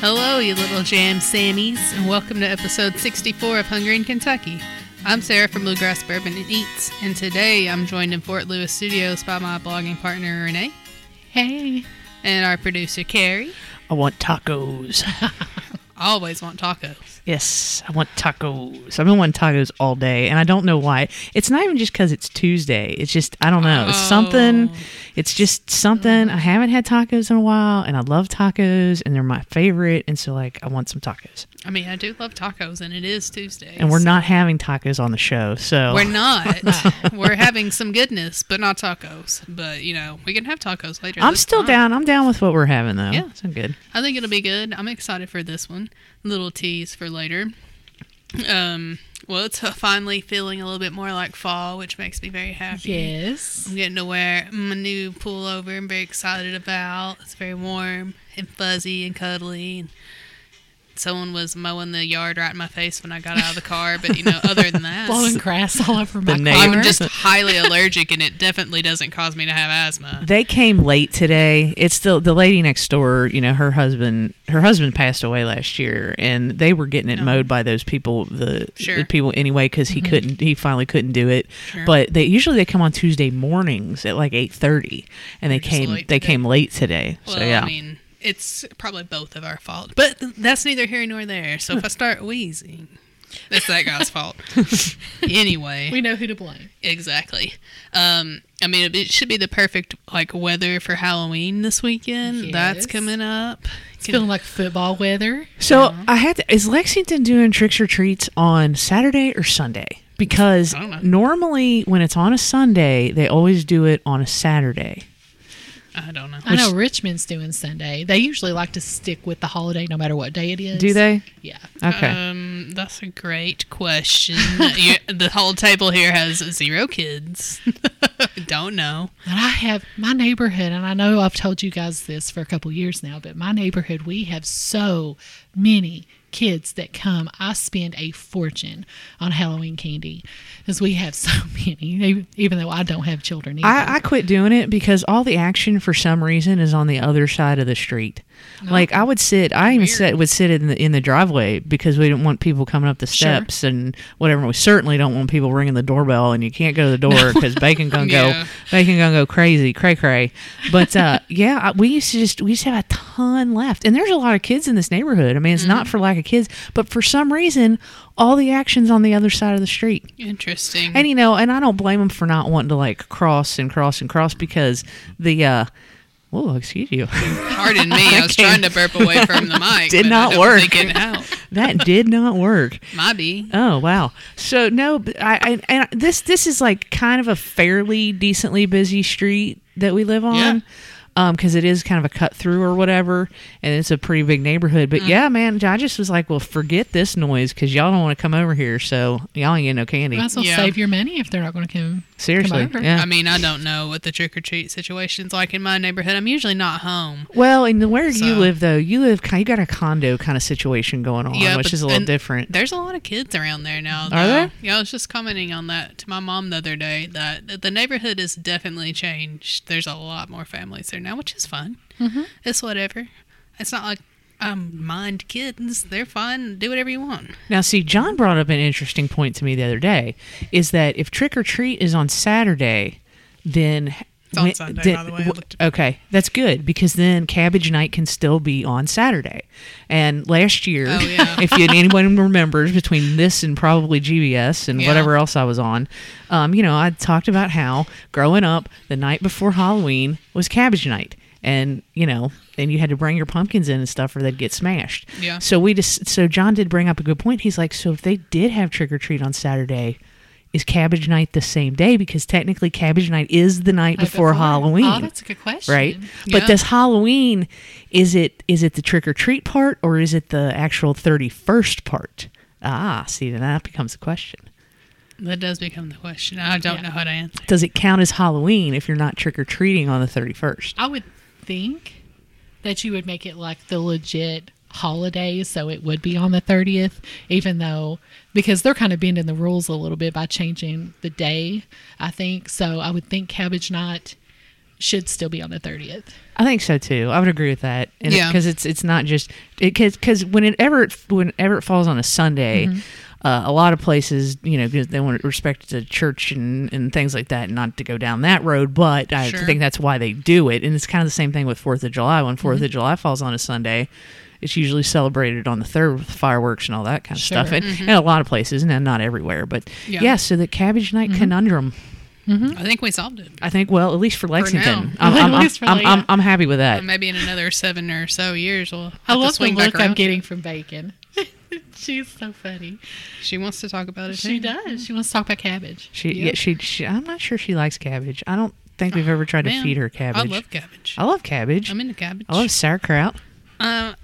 Hello, you little jam Sammies, and welcome to episode 64 of Hungry in Kentucky. I'm Sarah from Bluegrass Bourbon and Eats, and today I'm joined in Fort Lewis Studios by my blogging partner Renee Hey. and our producer Carrie. I want tacos. I always want tacos. yes, I want tacos. I've been wanting tacos all day, and I don't know why. It's not even just because it's Tuesday. It's just I don't know. It's something. Oh. It's just something. Mm-hmm. I haven't had tacos in a while, and I love tacos, and they're my favorite. And so, like, I want some tacos. I mean, I do love tacos, and it is Tuesday. And we're so- not having tacos on the show, so We're not. we're having some goodness, but not tacos. But you know, we can have tacos later. I'm still fine. down. I'm down with what we're having though. Yeah. so good. I think it'll be good. I'm excited for this one. Little tease for later. Um, well, it's finally feeling a little bit more like fall, which makes me very happy. Yes. I'm getting to wear my new pullover. I'm very excited about. It's very warm and fuzzy and cuddly. And someone was mowing the yard right in my face when I got out of the car. But you know, other than that, Blowing grass all over my car. I'm just highly allergic, and it definitely doesn't cause me to have asthma. They came late today. It's the the lady next door. You know, her husband. Her husband passed away last year, and they were getting it Oh. mowed by those people. The, Sure. the people anyway, because he mm-hmm. couldn't. He finally couldn't do it. Sure. But they usually they come on Tuesday mornings at like eight thirty, and they They're just came. They today. came late today. Well, so yeah. I mean, it's probably both of our fault, but th- that's neither here nor there. So if I start wheezing, it's that guy's fault. anyway, we know who to blame. exactly. Um, I mean, it, it should be the perfect like weather for Halloween this weekend. That's coming up. It's feeling like football weather. So I had to, is Lexington doing tricks or treats on Saturday or Sunday? Because I don't know. normally when it's on a Sunday, they always do it on a Saturday. I don't know. I know Richmond's doing Sunday. They usually like to stick with the holiday no matter what day it is. Do they? Yeah. Okay. Um, that's a great question. the whole table here has zero kids. don't know. And I have my neighborhood, and I know I've told you guys this for a couple years now, but my neighborhood, we have so many kids that come. I spend a fortune on Halloween candy because we have so many, even though I don't have children either. I, I quit doing it because all the action for some reason is on the other side of the street. Like I would sit, I even sit, would sit in the in the driveway because we didn't want people coming up the Sure. steps and whatever. We certainly don't want people ringing the doorbell, and you can't go to the door because bacon gonna Yeah. go, bacon gonna go crazy, cray cray. But uh, yeah, we used to just we used to have a ton left, and there's a lot of kids in this neighborhood. I mean, it's not for lack of kids, but for some reason, all the action's on the other side of the street. Interesting. And you know, and I don't blame them for not wanting to like cross and cross and cross because the uh Whoa, excuse you. Pardon me. I was trying to burp away from the mic. Did but not I work. Think it helped. that did not work. Might be. Oh wow. So no, but I, I and this this is like kind of a fairly decently busy street that we live on. Yeah. Um, because it is kind of a cut through or whatever, and it's a pretty big neighborhood. Mm. But yeah, man, I just was like, well, forget this noise because y'all don't want to come over here, so y'all ain't getting no candy. Might as well Yeah. save your money if they're not going to come. Seriously, yeah. I mean, I don't know what the trick or treat situation's like in my neighborhood. I'm usually not home. Well, and where you live though, you live kind. You got a condo kind of situation going on, Yeah, which but- is a little different. There's a lot of kids around there now. Are there? Yeah, I was just commenting on that to my mom the other day that the neighborhood has definitely changed. There's a lot more families there now, which is fun. Mm-hmm. It's whatever. It's not like um mind kids. They're fine. Do whatever you want. Now, see, John brought up an interesting point to me the other day. Is that if trick or treat is on Saturday, then It's on when- Sunday, then- by the way. W- okay, that's good because then Cabbage Night can still be on Saturday. And last year, Oh, yeah. if you, anyone remembers between this and probably GBS and Yeah. whatever else I was on, um, you know, I talked about how growing up, the night before Halloween was Cabbage Night. And you know, and you had to bring your pumpkins in and stuff, or they'd get smashed. Yeah. So we just so John did bring up a good point. He's like, so if they did have trick or treat on Saturday, is Cabbage Night the same day? Because technically, Cabbage Night is the night before, Halloween, Oh, that's a good question. right? Yeah. But does Halloween is it is it the trick or treat part or is it the actual thirty first part? Ah, see, then that becomes a question. That does become the question. I don't Yeah. know how to answer. Does it count as Halloween if you're not trick or treating on the thirty first? I would think that you would make it like the legit holiday, so it would be on the 30th, even though, because they're kind of bending the rules a little bit by changing the day, I think. So I would think Cabbage Night should still be on the 30th. I think so too. I would agree with that. And Yeah. because it's it's not just because because whenever it whenever it falls on a Sunday, mm-hmm. Uh, a lot of places you know 'cause they want to respect the church and and things like that, and not to go down that road. But I Sure. think that's why they do it, and it's kind of the same thing with Fourth of July. When 4th of mm-hmm. July falls on a Sunday. It's usually celebrated on the third with fireworks and all that kind of stuff, Sure. and, mm-hmm. and a lot of places, and not everywhere. But Yeah. yeah, so the Cabbage Night mm-hmm. conundrum, I think we solved it. I think, well, at least for Lexington, now. I'm, I'm, I'm, least for I'm, I'm, I'm happy with that. Maybe in another seven or so years, we'll. I have to love the swing back look I'm getting from Bacon. She's so funny. She wants to talk about it. She too. does. She wants to talk about cabbage. She, Yep. yeah, she, she, I'm not sure she likes cabbage. I don't think we've ever tried to Man, feed her cabbage. I love cabbage. I love cabbage. I'm into cabbage. I love sauerkraut. Uh,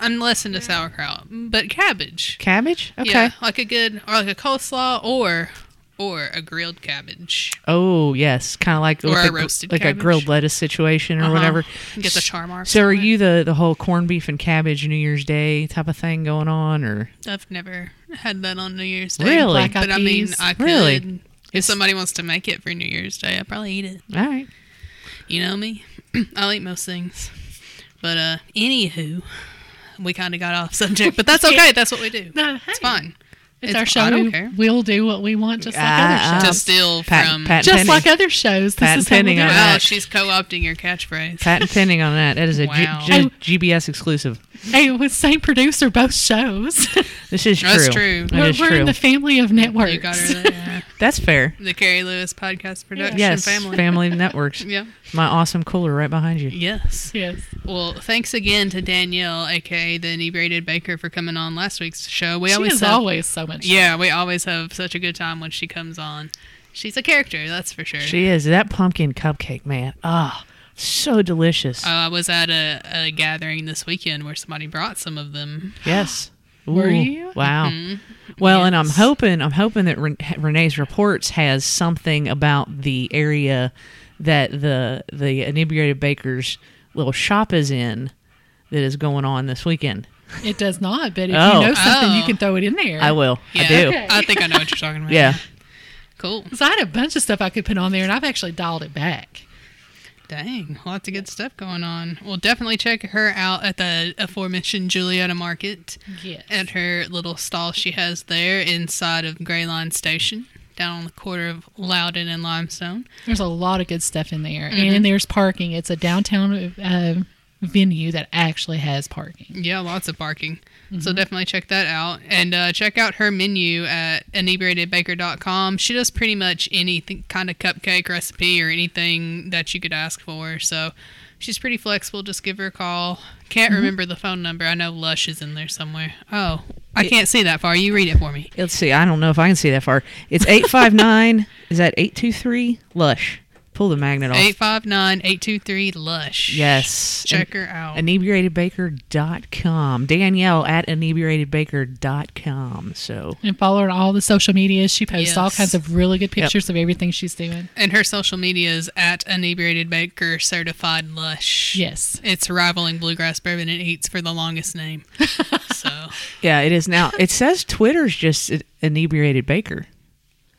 I'm less into sauerkraut, but cabbage. Cabbage? Okay. Yeah, like a good, or like a coleslaw, or or a grilled cabbage. Oh yes, kind of like Or like a gr- roasted like cabbage. a grilled lettuce situation or Uh-huh. whatever. Get the char mark. So are it. you the the whole corned beef and cabbage New Year's Day type of thing going on, or I've never had that on New Year's Day. Really? Black But I mean. I could. Really? If It's- somebody wants to make it for New Year's Day, I'll probably eat it. all right? You know me. I'll eat most things. But uh anywho, we kind of got off subject, but that's okay. That's what we do. No, It's fine. It's, It's our show. I don't We- care. We'll do what we want, just like Ah, other ah. shows. To steal Pat- from. Pat- just Penny. like other shows. This Patent is how we'll pending do on oh, that. she's co-opting your catchphrase. Patent pending on that. That is a Wow. G- GBS exclusive. Hey, with same producer, both shows. This is true. That's true. That we're is we're true. in the family of networks. You got her there. That's fair. the Carrie Lewis podcast production Yes, family. family networks. Yeah. My awesome cooler right behind you. Yes. yes. Well, thanks again to Danielle, aka the inebriated baker, for coming on last week's show. We she always is have, always so much. yeah, we always have such a good time when she comes on. She's a character, that's for sure. She is that pumpkin cupcake, man. Ah, so delicious. Uh, I was at a, a gathering this weekend where somebody brought some of them. yes. Were you? Wow. Mhm. Well, and I'm hoping I'm hoping that Ren- Renee's reports has something about the area that the the inebriated bakers little shop is in that is going on this weekend. It does not, but if Oh. you know something, you Oh. can throw it in there. I will. Yeah, I do. Okay. I think I know what you're talking about. Yeah. Cool. So I had a bunch of stuff I could put on there, and I've actually dialed it back. Dang, lots of good stuff going on. Well, definitely check her out at the aforementioned Julietta Market. Yes. at her little stall she has there inside of Greyline Station, down on the corner of Loudon and Limestone. There's a lot of good stuff in there, Mm-hmm. and there's parking. It's a downtown uh, venue that actually has parking. Yeah, lots of parking. So definitely check that out. And uh, check out her menu at inebriatedbaker.com. She does pretty much any kind of cupcake recipe or anything that you could ask for. So she's pretty flexible. Just give her a call. Can't remember the phone number. I know Lush is in there somewhere. Oh, I can't see that far. You read it for me. Let's see. I don't know if I can see that far. It's eight five nine. Is that eight two three? Lush. Pull the magnet off. 859 823 Lush. Yes. Check her out. inebriatedbaker.com. Danielle at inebriatedbaker.com. So And follow her on all the social medias. She posts all kinds of really good pictures of everything she's doing. And her social media is at inebriated baker certified lush. Yes. It's rivaling bluegrass bourbon and eats for the longest name. so, yeah, it is now. It says Twitter's just inebriated baker.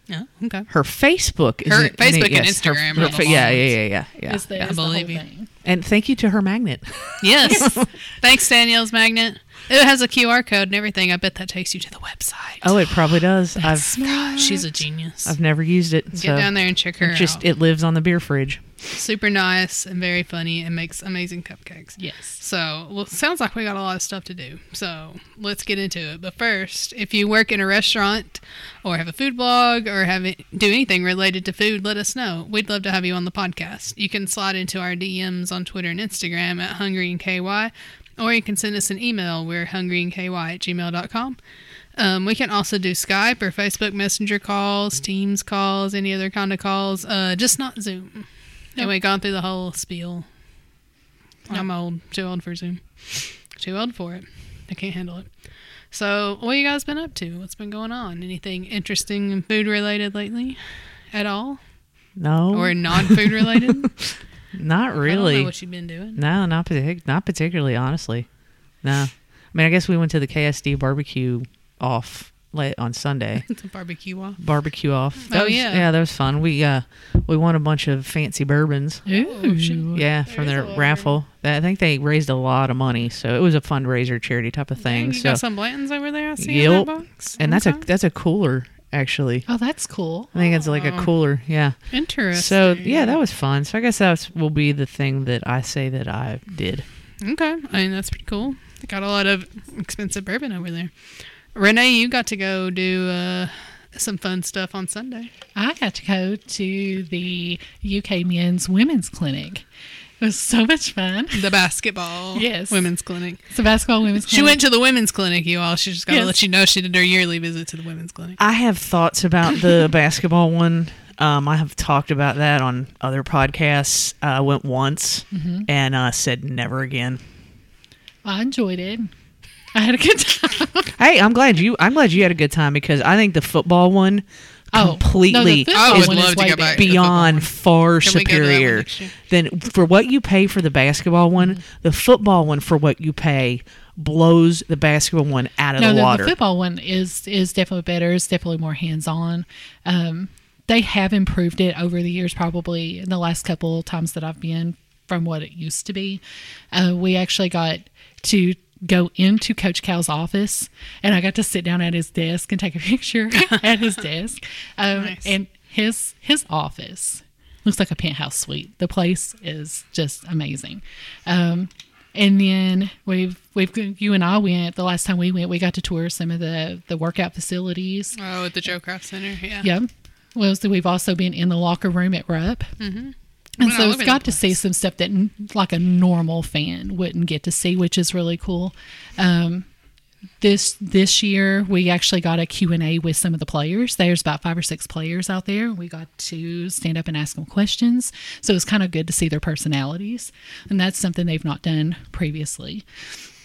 Yeah, okay. Her Facebook is Her in- Facebook and yes, her- Instagram her are the fa- yeah, yeah, yeah, yeah, yeah. It's the, I it's the whole believe you. thing. And thank you to her magnet. Yes. Thanks, Danielle's magnet. It has a QR code and everything. I bet that takes you to the website. Oh, it probably does. I've God, she's a genius. I've never used it. Get so down there and check her it just out. it lives on the beer fridge. Super nice and very funny and makes amazing cupcakes. Yes. So, well, sounds like we got a lot of stuff to do. So, let's get into it. But first, if you work in a restaurant or have a food blog or have it, do anything related to food, let us know. We'd love to have you on the podcast. You can slide into our DMs on Twitter and Instagram at Hungry and KY, or you can send us an email. We're hungryandky at gmail.com. Um, we can also do Skype or Facebook Messenger calls, Teams calls, any other kind of calls, uh, just not Zoom. And we gone through the whole spiel. I'm old, too old for Zoom. Too old for it. I can't handle it. So, what you guys been up to? What's been going on? Anything interesting and food related lately? At all? No, Or non food related? Not I don't know really. what you've been doing. No, not partic- not particularly. Honestly, no. I mean, I guess we went to the KSD barbecue off late on Sunday. It's a barbecue off. Barbecue off. That Oh, was, yeah. yeah, that was fun. We uh we won a bunch of fancy bourbons. Ooh. Yeah, from their a lot of raffle. I think they raised a lot of money, so it was a fundraiser charity type of thing. you so got some Blantons over there. I see in Yep. that box. and that's a Okay. that's a cooler actually. Oh, that's cool. I think it's like a cooler. Yeah. interesting. So yeah, that was fun. So I guess that will be the thing that I say that I did. Okay, I mean that's pretty cool. They got a lot of expensive bourbon over there. Renee, you got to go do uh, some fun stuff on Sunday. I got to go to the UK Men's Women's Clinic. It was so much fun. The basketball Yes. women's clinic. It's a basketball women's clinic. She went to the women's clinic, you all. She just got to Yes. let you know she did her yearly visit to the women's clinic. I have thoughts about the basketball one. Um, I have talked about that on other podcasts. I went once and uh, said never again. I enjoyed it. I had a good time. Hey, I'm glad you. I'm glad you had a good time because I think the football one Oh, completely no, the football I would is love to way go back. beyond The far Can we go to that one superior than for what you pay for the basketball one. The football one for what you pay blows the basketball one out of no, the the, water. the football one is is definitely better. It's definitely more hands on. Um, they have improved it over the years, probably in the last couple times that I've been from what it used to be. Uh, we actually got to go into Coach Cal's office, and I got to sit down at his desk and take a picture at his desk. Um, Nice. And his his office looks like a penthouse suite. The place is just amazing. Um, and then we've we've you and I went the last time we went. We got to tour some of the the workout facilities. Oh, at the Joe Craft Center. Yeah. Yeah. Well, so we've also been in the locker room at Rupp. Mm-hmm. And so it's got to see some stuff that like a normal fan wouldn't get to see, which is really cool. Um, this this year we actually got a q&a with some of the players. There's about five or six players out there. We got to stand up and ask them questions. So it's kind of good to see their personalities and that's something they've not done previously.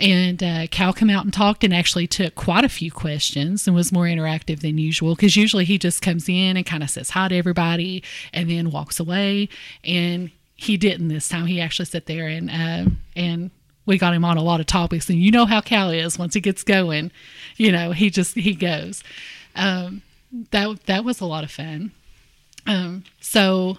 And uh, cal came out and talked and actually took quite a few questions and was more interactive than usual because usually he just comes in and kind of says hi to everybody and then walks away. And he didn't this time. He actually sat there and uh, and we got him on a lot of topics and you know how cal is once he gets going you know he just he goes. Um, that that was a lot of fun. Um, so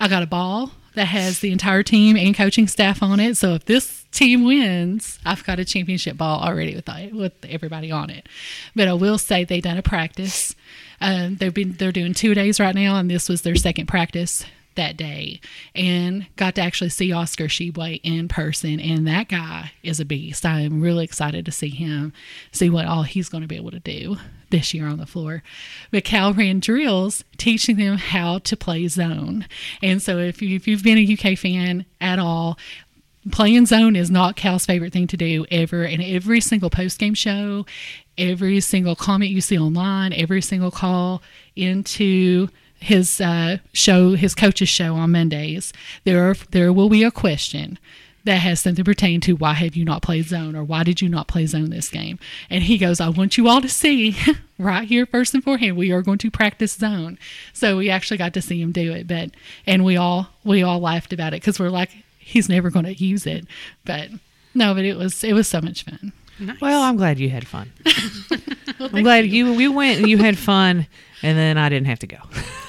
i got a ball that has the entire team and coaching staff on it so if this team wins i've got a championship ball already with with everybody on it. But i will say they done a practice. Um, they've been they're doing two days right now and this was their second practice that day and got to actually see Oscar Tshiebwe in person. And that guy is a beast. I am really excited to see him, see what all he's going to be able to do this year on the floor. But Cal ran drills teaching them how to play zone. And so if, you, if you've been a UK fan at all, playing zone is not Cal's favorite thing to do ever. And every single post game show, every single comment you see online, every single call into his uh, show, his coach's show on Mondays, there are, there will be a question that has something pertaining to why have you not played zone or why did you not play zone this game? And he goes, I want you all to see right here first and forehand, we are going to practice zone. So we actually got to see him do it, but and we all we all laughed about it because we're like, he's never going to use it, but no, but it was it was so much fun. Nice. Well, I'm glad you had fun. I'm glad you we went and you had fun, and then I didn't have to go.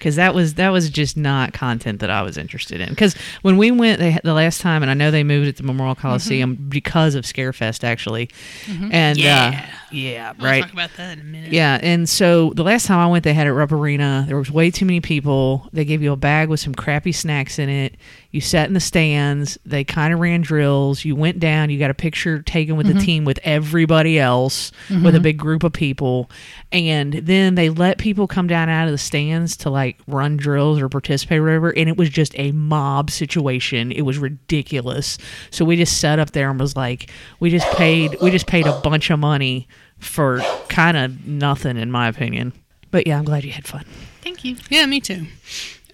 Because that was that was just not content that I was interested in. Because when we went they, the last time, and I know they moved it to Memorial Coliseum because of Scarefest, actually. And Yeah. uh, yeah, we'll right. talk about that in a minute. Yeah, and so the last time I went, they had it at Rupp Arena. There was way too many people. They gave you a bag with some crappy snacks in it. You sat in the stands. They kind of ran drills. You went down. You got a picture taken with the team with everybody else, with a big group of people, and then they let people come down out of the stands to like run drills or participate or whatever. And it was just a mob situation. It was ridiculous. So we just sat up there and was like, we just paid, we just paid a bunch of money for kind of nothing, in my opinion. But yeah, I'm glad you had fun. Thank you. Yeah, me too.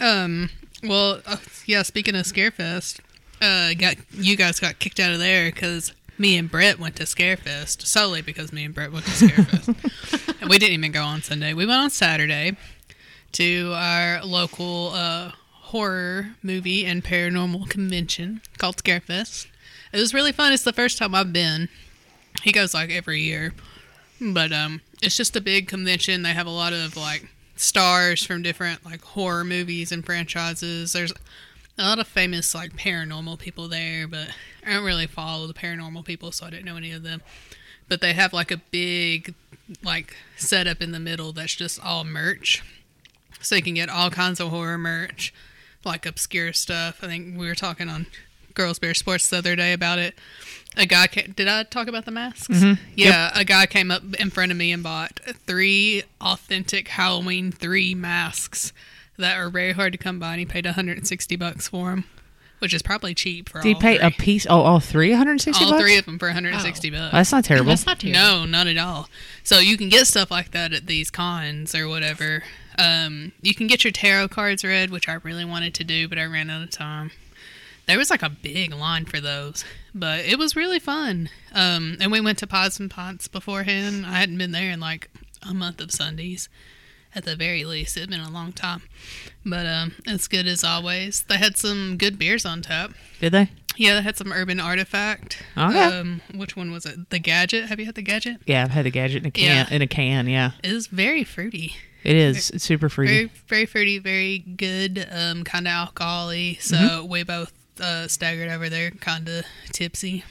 Um, well, uh, yeah. Speaking of Scarefest, uh, got you guys got kicked out of there because me and Brett went to Scarefest solely because me and Brett went to Scarefest, and we didn't even go on Sunday. We went on Saturday to our local uh, horror movie and paranormal convention called Scarefest. It was really fun. It's the first time I've been. He goes like every year. But um, it's just a big convention. They have a lot of like stars from different like horror movies and franchises. There's a lot of famous like paranormal people there, but I don't really follow the paranormal people, so I didn't know any of them. But they have like a big like setup in the middle that's just all merch, so you can get all kinds of horror merch, like obscure stuff. I think we were talking on Girls Bear Sports the other day about it. A guy ca did I talk about the masks? Yeah, a guy came up in front of me and bought three authentic Halloween three masks that are very hard to come by, and he paid 160 bucks for them, which is probably cheap for Do you all pay three. a piece? Oh, all three, 160 all bucks. three of them for 160 bucks. That's not terrible. That's not terrible. No, not at all. So you can get stuff like that at these cons or whatever. Um, you can get your tarot cards read, which I really wanted to do, but I ran out of time. There was like a big line for those, but it was really fun. Um, and we went to Pods and Pots beforehand. I hadn't been there in like a month of Sundays, at the very least. It'd been a long time, but um, it's good as always. They had some good beers on tap. Did they? Yeah, they had some Urban Artifact. Okay. Um, which one was it? The Gadget. Have you had the Gadget? Yeah, I've had the gadget in a can. Yeah. In a can, yeah, It is very fruity. it is. It's super fruity. Very, very fruity, very good, um, kind of alcohol-y. So Mm-hmm. we both uh, staggered over there, kind of tipsy.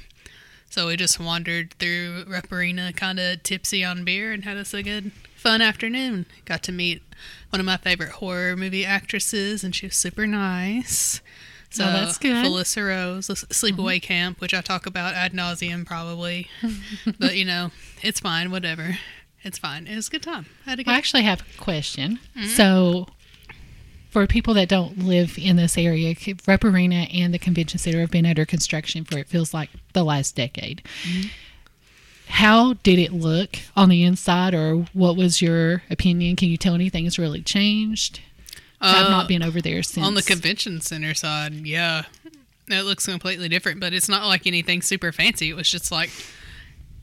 So we just wandered through Rupp Arena, kind of tipsy on beer, and had us a good, fun afternoon. Got to meet one of my favorite horror movie actresses, and she was super nice. So Oh, that's good. Felissa Rose, sleepaway camp, which I talk about ad nauseum probably, but you know, it's fine, whatever. It's fine. It was a good time. I had a good I actually have a question. Mm-hmm. So, for people that don't live in this area, Rupp Arena and the convention center have been under construction for it feels like the last decade. Mm-hmm. How did it look on the inside, or what was your opinion? Can you tell anything has really changed? I've Uh, not been over there since. On the convention center side, yeah, it looks completely different, but it's not like anything super fancy. It was just like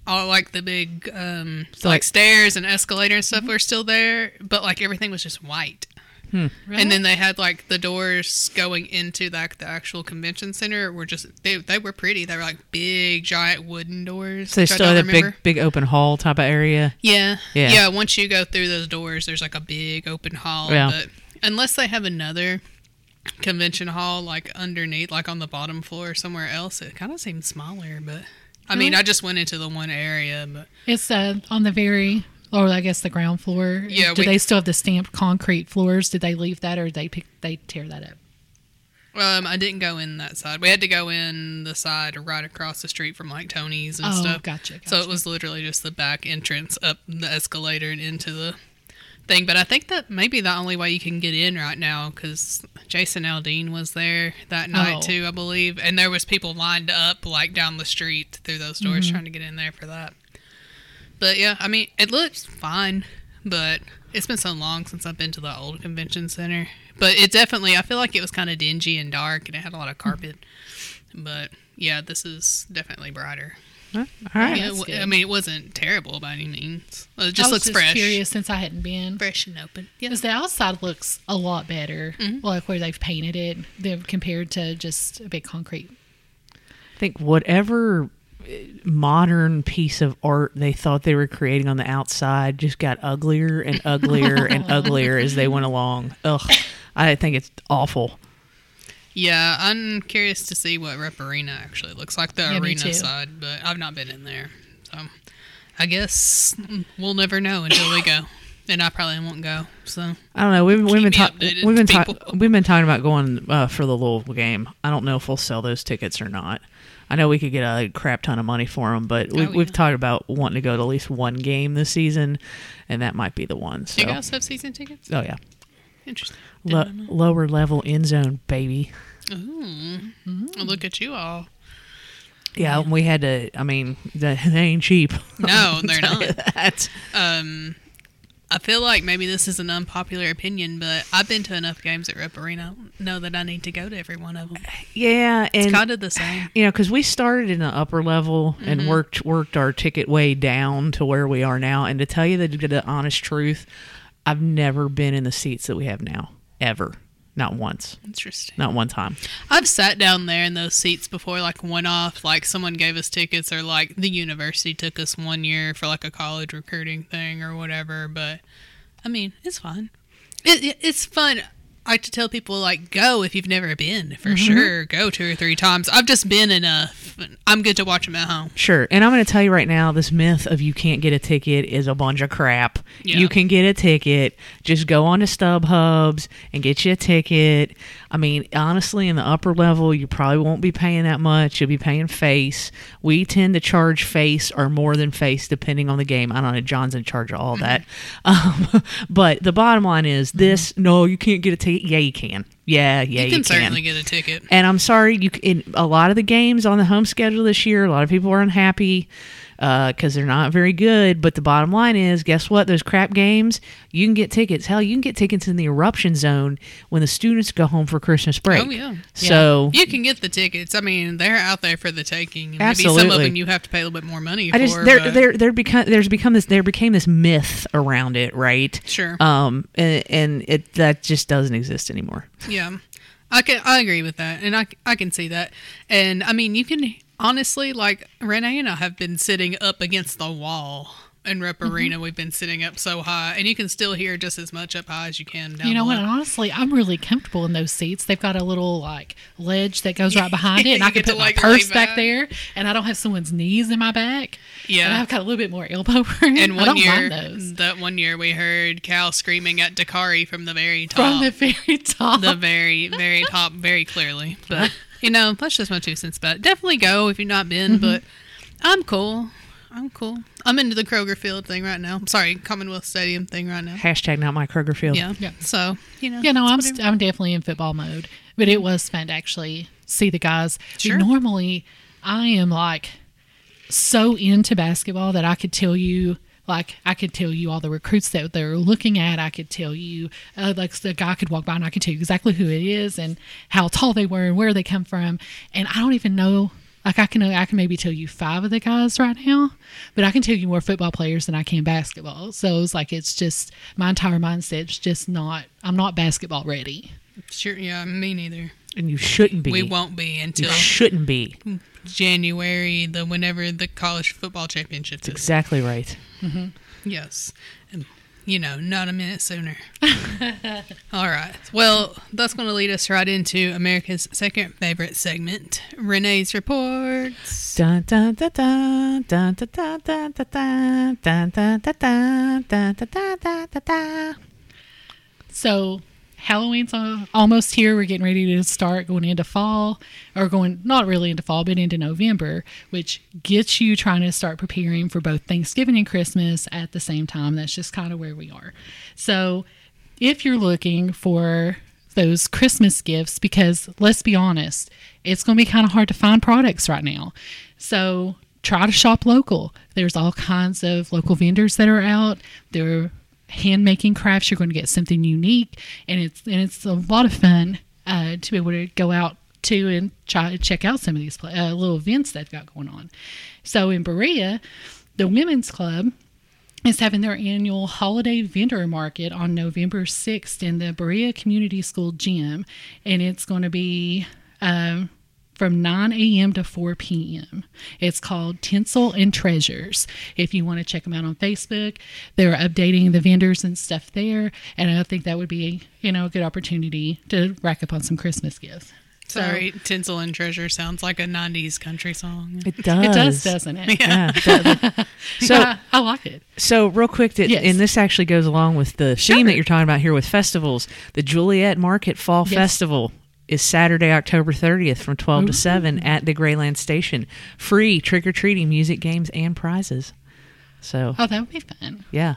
all like the big um So, like, like- stairs and escalator and Mm-hmm. stuff were still there, but like everything was just white. Really? And then they had like the doors going into like the actual convention center were just they, they were pretty. They were like big giant wooden doors. so they still had a big, remember. big open hall type of area. Yeah. Yeah. Yeah. Once you go through those doors, there's like a big open hall. Yeah. But unless they have another convention hall like underneath, like on the bottom floor somewhere else, it kind of seems smaller. But I mean, I just went into the one area, but It's uh, on the very, or I guess the ground floor. Yeah, Do we- they still have the stamped concrete floors? Did they leave that, or did they pick, they tear that up? um, I didn't go in that side. We had to go in the side right across the street from like Tony's and oh, stuff. gotcha, gotcha. So it was literally just the back entrance up the escalator and into the thing. But I think that may be the only way you can get in right now because Jason Aldean was there that night Oh. too, I believe, and there was people lined up like down the street through those doors Mm-hmm. trying to get in there for that. But yeah, I mean, it looks fine, but it's been so long since I've been to the old convention center. But it definitely, I feel like it was kind of dingy and dark, and it had a lot of carpet. But yeah, this is definitely brighter. Huh? All right. Yeah, that's good. I mean, it wasn't terrible by any means. It just I just was looks just fresh, Curious since I hadn't been. fresh and open. Yeah, Because the outside looks a lot better, Mm-hmm. like where they've painted it, compared to just a big concrete. I think whatever uh, modern piece of art they thought they were creating on the outside just got uglier and uglier and uglier as they went along. Ugh, I think it's awful. yeah. I'm curious to see what Rupp Arena actually looks like, the Yeah, arena side, but I've not been in there, so I guess we'll never know until we go, and I probably won't go. So I don't know. We've, we've been talking. We've been talking. We've been talking about going uh, for the Louisville game. I don't know if we'll sell those tickets or not. I know we could get a crap ton of money for them, but we, Oh, we've yeah. talked about wanting to go to at least one game this season, and that might be the one. So, you guys have season tickets? oh yeah, Interesting. Lo- lower level end zone, baby. Ooh, look at you all. Yeah, we had to. I mean, they, they ain't cheap. No, they're not. that. Um, I feel like maybe this is an unpopular opinion, but I've been to enough games at Rupp Arena. Know that I need to go to every one of them. Yeah, and It's kind of the same. you know, because we started in the upper level Mm-hmm. and worked worked our ticket way down to where we are now. And to tell you the, the honest truth, I've never been in the seats that we have now, ever. Not once. Interesting. Not one time. I've sat down there in those seats before, like one off, like someone gave us tickets, or like the university took us one year for like a college recruiting thing or whatever. But I mean, it's fun. It, it, it's fun. I like to tell people like go if you've never been for mm-hmm. sure. Go two or three times. I've just been enough. I'm good to watch them at home. Sure. And I'm going to tell you right now this myth of you can't get a ticket is a bunch of crap. Yeah. You can get a ticket. Just go on to StubHubs and get you a ticket. I mean, honestly, in the upper level, you probably won't be paying that much. You'll be paying face. We tend to charge face or more than face depending on the game. I don't know. John's in charge of all that. Um, but the bottom line is this no, you can't get a ticket. Yeah, you can. Yeah, yeah, you you can certainly get a ticket. and I'm sorry, you in a lot of the games on the home schedule this year, a lot of people are unhappy because they're not very good. But the bottom line is, guess what? Those crap games, you can get tickets. Hell, you can get tickets in the eruption zone when the students go home for Christmas break. Oh yeah. So You can get the tickets. I mean, they're out there for the taking. Maybe some of them you have to pay a little bit more money I just for. there there there become there's become this there became this myth around it, right? Sure. Um, and, and it that just doesn't exist anymore. Yeah, I can. I agree with that, and I I can see that. And I mean, you can honestly like Renee and I have been sitting up against the wall in Rupp Mm-hmm. Arena. We've been sitting up so high, and you can still hear just as much up high as you can down. You know what? Honestly, I'm really comfortable in those seats. They've got a little like ledge that goes right behind it, and I can get to, put my like, purse back. back. there, and I don't have someone's knees in my back. Yeah. and I've got a little bit more elbow room. And one year, that one year, we heard Cal screaming at Dakari from the very top. from the very top. the very, very top, very clearly. But you know, that's just my two cents about it. Definitely go if you've not been. Mm-hmm. But I'm cool. I'm cool. I'm into the Kroger Field thing right now. I'm sorry, Commonwealth Stadium thing right now. Hashtag not my Kroger Field. Yeah. Yeah. So you know. Yeah, no, I'm that's st- I'm definitely in football mode, but it was fun to actually see the guys. Sure. Normally, I am like so into basketball that I could tell you. Like I could tell you all the recruits that they're looking at. I could tell you, uh, like the guy could walk by and I could tell you exactly who it is and how tall they were and where they come from. And I don't even know. Like I can, I can maybe tell you five of the guys right now, but I can tell you more football players than I can basketball. So it's like it's just my entire mindset's just not. I'm not basketball ready. Sure. Yeah. Me neither. And you shouldn't be. We won't be until. You until shouldn't be. January, the whenever the college football championships is. Exactly right. Yes. And, you know, not a minute sooner. All right. Well, that's going to lead us right into America's second favorite segment, Renee's Reports. Dun dun dun dun dun dun dun dun dun dun dun dun dun dun dun dun dun dun dun. So Halloween's al- almost here. We're getting ready to start going into fall, or going not really into fall, but into November, which gets you trying to start preparing for both Thanksgiving and Christmas at the same time. That's just kind of where we are. So if you're looking for those Christmas gifts, because let's be honest, it's going to be kind of hard to find products right now. So try to shop local. There's all kinds of local vendors that are out. They're hand making crafts. You're going to get something unique, and it's and it's a lot of fun uh, to be able to go out to and try to check out some of these uh, little events they've got going on. So in Berea, the Women's Club is having their annual holiday vendor market on November 6th in the Berea Community School gym, and it's going to be um, from 9 a.m. to 4 p.m. It's called Tinsel and Treasures. If you want to check them out on Facebook, they're updating the vendors and stuff there, and I think that would be you know a good opportunity to rack up on some Christmas gifts. So- Sorry, Tinsel and Treasure sounds like a 90s country song. It does. It does, doesn't it? Yeah. it does. so I, I like it. so real quick, that, Yes. and this actually goes along with the Sure. theme that you're talking about here with festivals. The Juliet Market Fall Yes. Festival is Saturday, October 30th from 12 to 7 at the Greyline Station. Free trick or treating, music, games, and prizes. So Oh, that would be fun. yeah,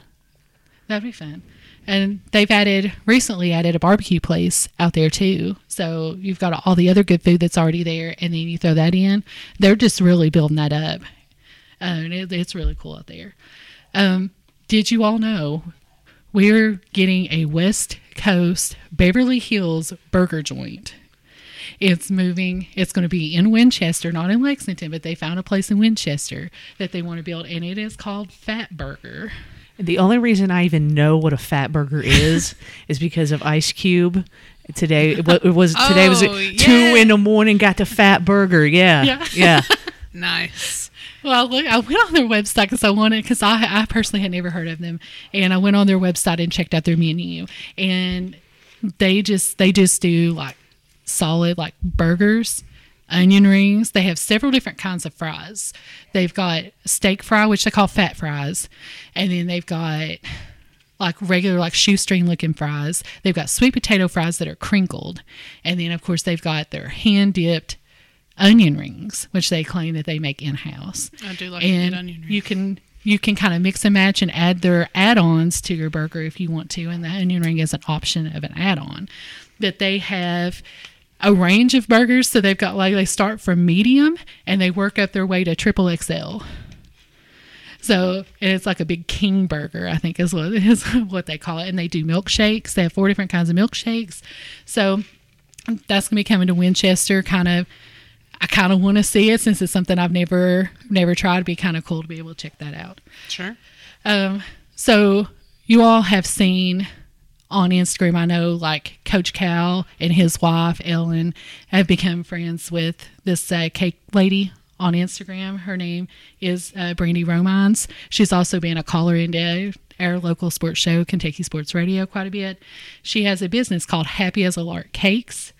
That'd be fun. And they've added recently added a barbecue place out there too. So you've got all the other good food that's already there, and then you throw that in. They're just really building that up, uh, and it, it's really cool out there. Um, did you all know we're getting a West Coast Beverly Hills burger joint? It's moving. It's going to be in Winchester, not in Lexington, but they found a place in Winchester that they want to build, and it is called Fat Burger. The only reason I even know what a fat burger is is because of Ice Cube. Today it wa- it was today was Oh, it two in the morning. Got the fat burger. Yeah, Yeah. yeah. Nice. Well, look, I went on their website because I wanted because I I personally had never heard of them, and I went on their website and checked out their menu, and they just they just do like solid like burgers, onion rings. They have several different kinds of fries. They've got steak fry, which they call fat fries, and then they've got like regular like shoestring looking fries. They've got sweet potato fries that are crinkled, and then of course they've got their hand dipped onion rings, which they claim that they make in house I do like and onion ring. you can you can kind of mix and match and add their add-ons to your burger if you want to and the onion ring is an option of an add-on but they have a range of burgers so they've got like they start from medium and they work up their way to triple xl so and it's like a big king burger i think is what is what they call it and they do milkshakes they have four different kinds of milkshakes so that's gonna be coming to winchester kind of I kind of want to see it since it's something I've never never tried. It'd be kind of cool to be able to check that out. Sure. Um, so you all have seen on Instagram. I know like Coach Cal and his wife Ellen have become friends with this uh, cake lady on Instagram. Her name is uh, Brandy Romans. She's also been a caller into our local sports show, Kentucky Sports Radio, quite a bit. She has a business called Happy as a Lark Cakes.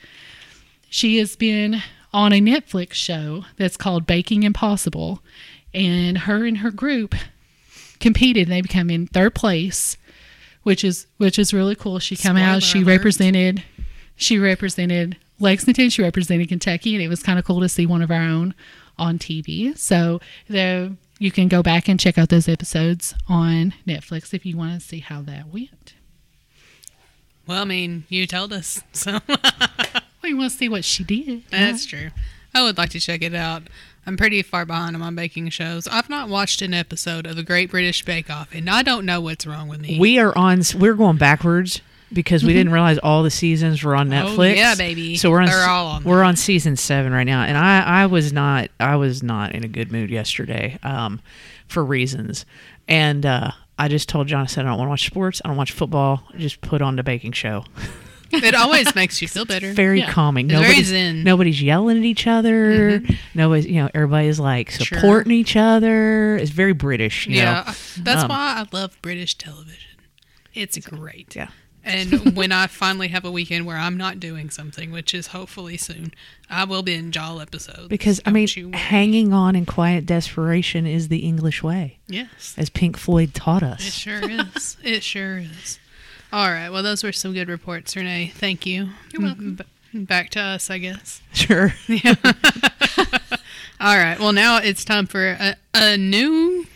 She has been on a Netflix show that's called Baking Impossible, and her and her group competed. and They become in third place, which is which is really cool. She come out. She alert. represented. She represented Lexington. She represented Kentucky, and it was kind of cool to see one of our own on TV. So the you can go back and check out those episodes on Netflix if you want to see how that went. Well, I mean, you told us, so Well, you want to see what she did. that's true. I would like to check it out. I'm pretty far behind on my baking shows. I've not watched an episode of the Great British Bake Off, and I don't know what's wrong with me. We are on. We're going backwards because we didn't realize all the seasons were on. Oh, Netflix. yeah, baby. So we're on, They're all on we're on season seven right now, and I I was not I was not in a good mood yesterday, um, for reasons, and uh, I just told John I said I don't want to watch sports. I don't watch football. Just put on the baking show. it always makes you feel better. Very Yeah. calming. It's very Nobody's zen. nobody's yelling at each other. Nobody's you know everybody's like Sure. supporting each other. It's very British. You yeah, know? that's Um, why I love British television. It's great. Yeah. And when I finally have a weekend where I'm not doing something, which is hopefully soon, I will binge all episodes. Because I mean, hanging on in quiet desperation is the English way, yes, as Pink Floyd taught us. it sure is. It sure is. All right. Well, those were some good reports, Renee. Thank you. You're welcome. B- back to us, I guess. Sure. Yeah. All right. Well, now it's time for a, a new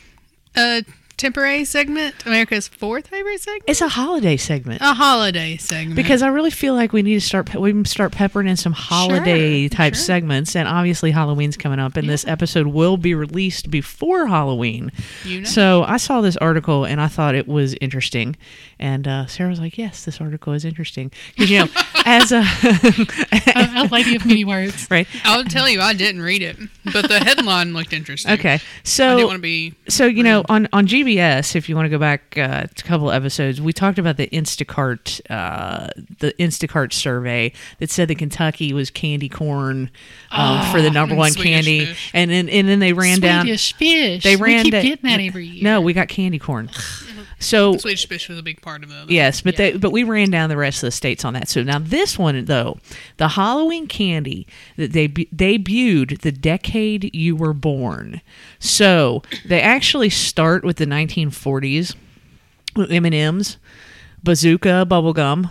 uh, temporary segment, America's fourth favorite segment, It's a holiday segment a holiday segment. because I really feel like we need to start. We can start peppering in some holiday type sure. segments, and obviously Halloween's coming up, and this episode will be released before Halloween. you know. So I saw this article and I thought it was interesting, and uh, Sarah was like, "Yes, this article is interesting," because you know, as a a, a lady of many words. right. I'll tell you, I didn't read it, but the headline looked interesting. Okay, so I didn't so want to be. so you know on on GBS, if you want to go back uh, a couple of episodes, we talked about the Instacart uh, the Instacart survey that said that Kentucky was candy corn um, for the number one Swedish candy, fish. and then and then they ran down. Swedish fish. They we ran keep da- getting that every year. No, we got candy corn. So Swedish fish was a big part of it. Yes, but they but we ran down the rest of the states on that. So now this one though, the Halloween candy that they debuted the decade you were born. So they actually start with the 1940s M and M's, Bazooka bubblegum.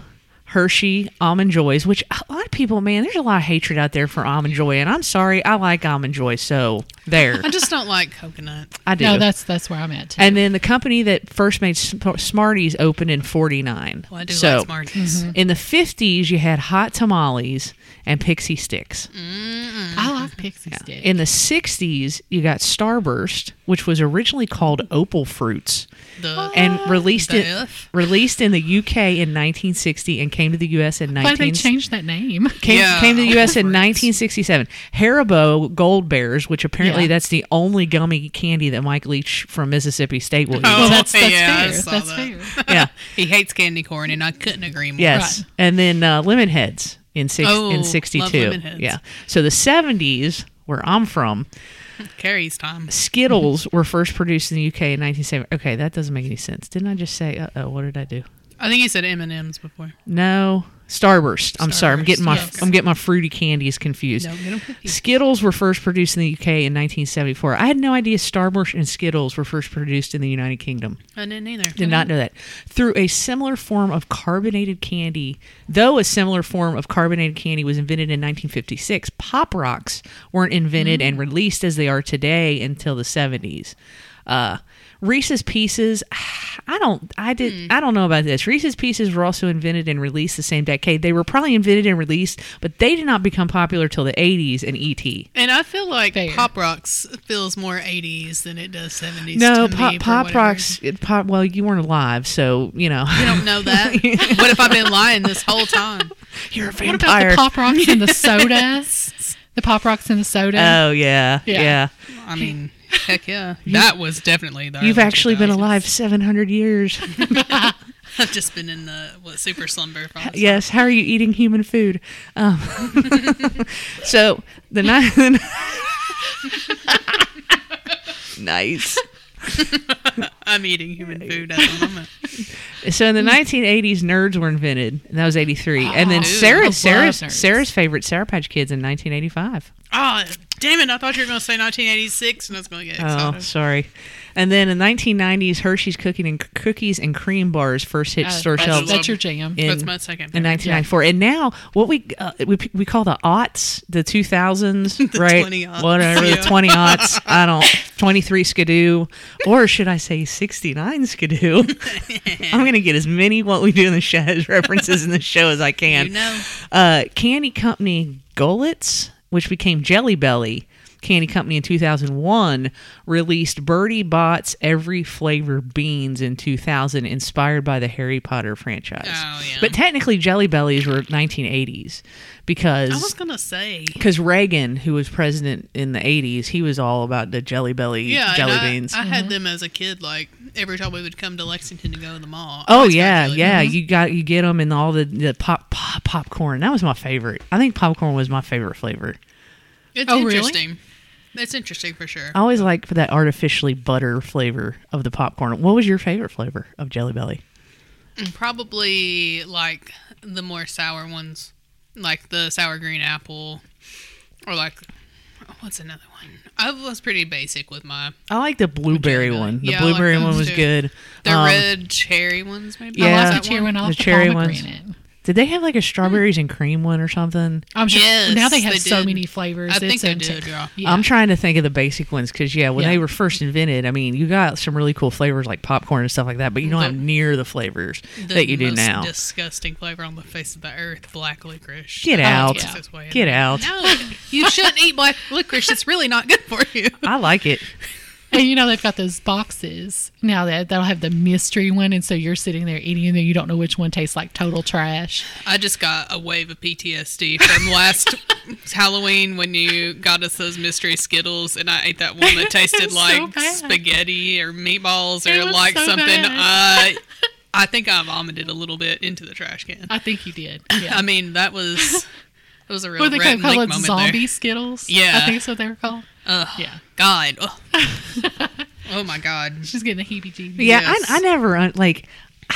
Hershey almond joys, which a lot of people, man, there's a lot of hatred out there for almond joy, and I'm sorry, I like almond joy, so there, I just don't like coconut. I do. No, that's that's where I'm at too. And then the company that first made Smarties opened in 49. Well, I do so like Smarties. Mm-hmm. in the 50s, you had hot tamales and pixie sticks. I like with pixie stick. In the 60s, you got Starburst, which was originally called Opal Fruits The and released The it F? released in the UK in 1960 and came to the US in Why did they 19 change that name? Came, Yeah, came to the U.S. in 1967. Haribo Gold Bears, which apparently Yeah. that's the only gummy candy that Mike Leach from Mississippi State will eat. Oh, well, that's that's yeah, fair. That's that. fair. Yeah. he hates candy corn, and I couldn't agree more. Yes, Right. and then uh, Lemon Heads in six Oh, in '62. Yeah. So the '70s, where I'm from, Carrie's time. Skittles were first produced in the UK in 1970. Okay, that doesn't make any sense. Didn't I just say? Uh oh, what did I do? I think he said M and M's before. No, Starburst. I'm sorry, I'm getting my yes. I'm getting my fruity candies confused. 'em confused. Skittles were first produced in the UK in 1974. I had no idea Starburst and Skittles were first produced in the United Kingdom. I didn't either. Did not know that. Through a similar form of carbonated candy, though a similar form of carbonated candy was invented in 1956, Pop Rocks weren't invented and released as they are today until the 70s. Uh, Reese's Pieces, I don't, I did, hmm. I don't know about this. Reese's Pieces were also invented and released the same decade. They were probably invented and released, but they did not become popular till the 80s and E ET. And I feel like Fair. Pop Rocks feels more 80s than it does 70s. No, to pop, me, pop rocks. It pop. Well, you weren't alive, so you know. You don't know that. what if I've been lying this whole time? You're a What about vampire. the pop rocks and the soda? the pop rocks and the soda. oh yeah, Yeah. yeah. I mean, heck yeah. That was definitely the You've actually been alive 700 years. I've just been in the what super slumber. yes. How are you eating human food? Um, so the night. nice. I'm eating human food at the moment. So in the 1980s, nerds were invented, and that was 83. and then Ooh, Sarah, Sarah's. Sarah's favorite Sour Patch Kids in 1985. Oh, damn it. I thought you were going to say 1986 and I was going to get Oh, sorry. And then in 1990s, Hershey's cooking and cookies and cream bars first hit Uh, store that's, shelves. that's your jam. in- That's my second. in 1994. And now what we uh, we we call the aughts, the 2000s, right? 20 aughts. Whatever, Yeah. the 20 aughts. I don't 23 skidoo, or should I say 69 skidoo? I'm gonna get as many what we do in the show references in the show as I can. You know. Uh, candy company Goelitz, which became Jelly Belly. Candy Company in 2001 released Bertie Bott's Every Flavor Beans in 2000, inspired by the Harry Potter franchise. Oh, yeah. But technically, Jelly Bellies were 1980s because I was going to say. because Reagan, who was president in the 80s, he was all about the Jelly Belly Yeah, jelly and I, beans. I had mm-hmm. them as a kid. Like every time we would come to Lexington to go to the mall. Oh always yeah, jelly yeah. beans. You got you get them and all the, the pop, pop popcorn. That was my favorite. I think popcorn was my favorite flavor. It's Oh, really? Interesting. It's interesting for sure. I always liked that artificially butter flavor of the popcorn. What was your favorite flavor of Jelly Belly? Probably like the more sour ones, like the sour green apple, or like what's another one? I was pretty basic with my I like the blueberry one. The Yeah, I like blueberry one was too. good. the Um, red cherry ones. Maybe Yeah. I like the cherry one? one. I The like the cherry ones. Pomegranate. Did they have like a mm. strawberries and cream one or something? I'm sure Yes, now they have they so did. many flavors. I think they into- did, yeah. I'm trying to think of the basic ones because yeah, when Yeah. they were first invented, I mean, you got some really cool flavors like popcorn and stuff like that, but you don't The- have near the flavors The that you do now. Disgusting flavor on the face of the earth, black licorice. Get out. yes, it's Get out. No, you shouldn't eat black licorice. It's really not good for you. I like it. And you know they've got those boxes now that they'll have the mystery one, and so you're sitting there eating, and then you don't know which one tastes like total trash. I just got a wave of PTSD from last Halloween when you got us those mystery Skittles, and I ate that one that tasted was so like spaghetti or meatballs or like so something. bad. I I think I vomited a little bit into the trash can. I think you did. Yeah. I mean, that was it was a real what they call it? Zombie there. Skittles. Yeah. I think that's what they were called. Ugh, Yeah, God. Ugh. oh my God. she's getting the heebie-jeebies. Yeah, Yes. I, I never un- like.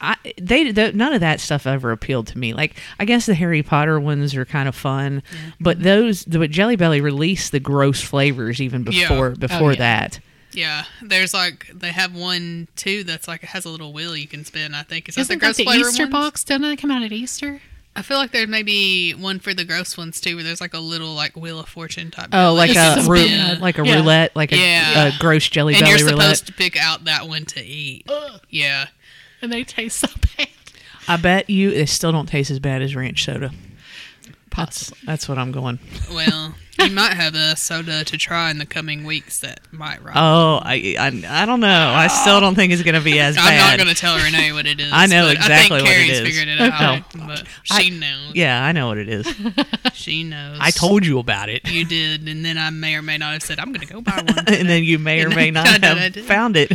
I, they the, none of that stuff ever appealed to me. Like I guess the Harry Potter ones are kind of fun, but those but Jelly Belly released the gross flavors even Yeah. before oh, before yeah. that. Yeah, there's like they have one too that's like it has a little wheel you can spin. I think is that Isn't the that gross the flavor Easter ones? box? Doesn't it come out at Easter? I feel like there may be one for the gross ones too, where there's like a little like wheel of fortune type. Oh, belly like a can rou- like a Yeah. roulette, like a, Yeah. a gross Jelly and Belly you're roulette. supposed to pick out that one to eat. Yeah, And they taste so bad. I bet you they still don't taste as bad as ranch soda. That's that's what I'm going. well, You might have a soda to try in the coming weeks that might rise. Oh, I, I, I don't know. I still don't think it's going to be as bad. I'm not going to tell Renee what it is. I know exactly I what it Carrie's is. figured it out, Okay. but I- she knows. Yeah, I know what it is. She knows. I told you about it. you did, and then I may or may not have said I'm going to go buy one. and then you may or may not I I have found it.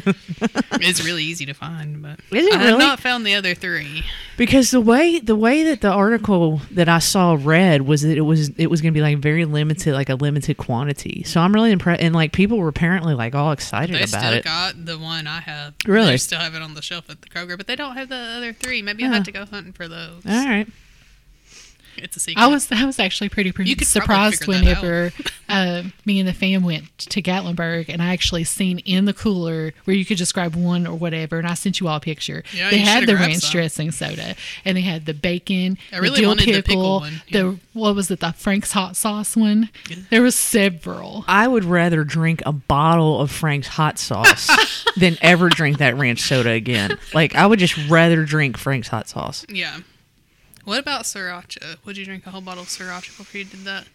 it's really easy to find, but Is it I have not found the other three. because the way the way that the article that I saw read was that it was it was going to be like very limited, like a limited quantity. So I'm really impressed, and like people were apparently like all excited They about still it. got the one I have. Really? They still have it on the shelf at the Kroger, but they don't have the other three. Maybe I'll have to go hunting for those. all right. It's a secret. I was I was actually pretty, pretty surprised probably figure that whenever uh, me and the fam went to Gatlinburg and I actually seen in the cooler where you could just grab one or whatever and I sent you all a picture. Yeah, they had the ranch some. dressing soda and they had the bacon, I really the dill wanted the pickle, pickle one, yeah. the what was it, the Frank's hot sauce one. There was several. I would rather drink a bottle of Frank's hot sauce than ever drink that ranch soda again. Like I would just rather drink Frank's hot sauce. Yeah. What about sriracha? Would you drink a whole bottle of sriracha before you did that?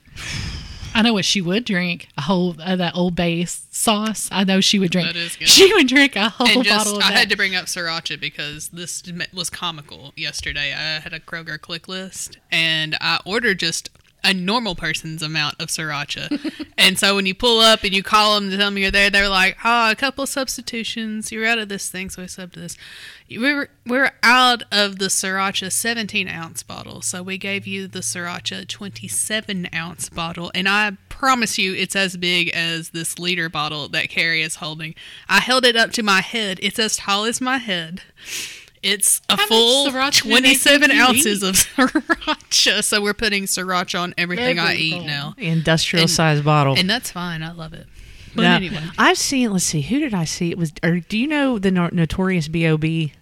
I know what she would drink a whole uh, that old base sauce. I know she would drink. That is good. She would drink a whole And just, bottle of I that. had to bring up sriracha because this was comical yesterday. I had a Kroger click list and I ordered just a normal person's amount of sriracha. and so when you pull up and you call them to tell them you're there, they're like, oh, a couple substitutions. You're out of this thing, so I subbed this. We were, we're out of the sriracha 17 ounce bottle. So we gave you the sriracha 27 ounce bottle. And I promise you, it's as big as this liter bottle that Carrie is holding. I held it up to my head. It's as tall as my head. It's a much full sriracha do they 27 ounces of sriracha. So we're putting sriracha on everything I eat now. Industrial size bottle. And that's fine. I love it. But Now, anyway. I've seen. Let's see. Who did I see? It was. Or do you know the no- notorious B.O.B.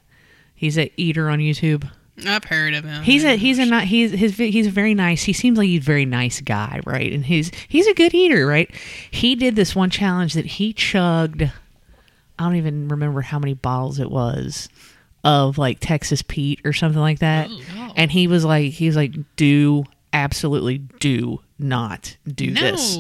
He's a eater on YouTube. I've heard of him. He's a oh he's a not he's his he's very nice. He seems like a very nice guy, right? And he's he's a good eater, right? He did this one challenge that he chugged. I don't even remember how many bottles it was of like Texas Pete or something like that. Oh. And he was like he was like do absolutely do not do no. this.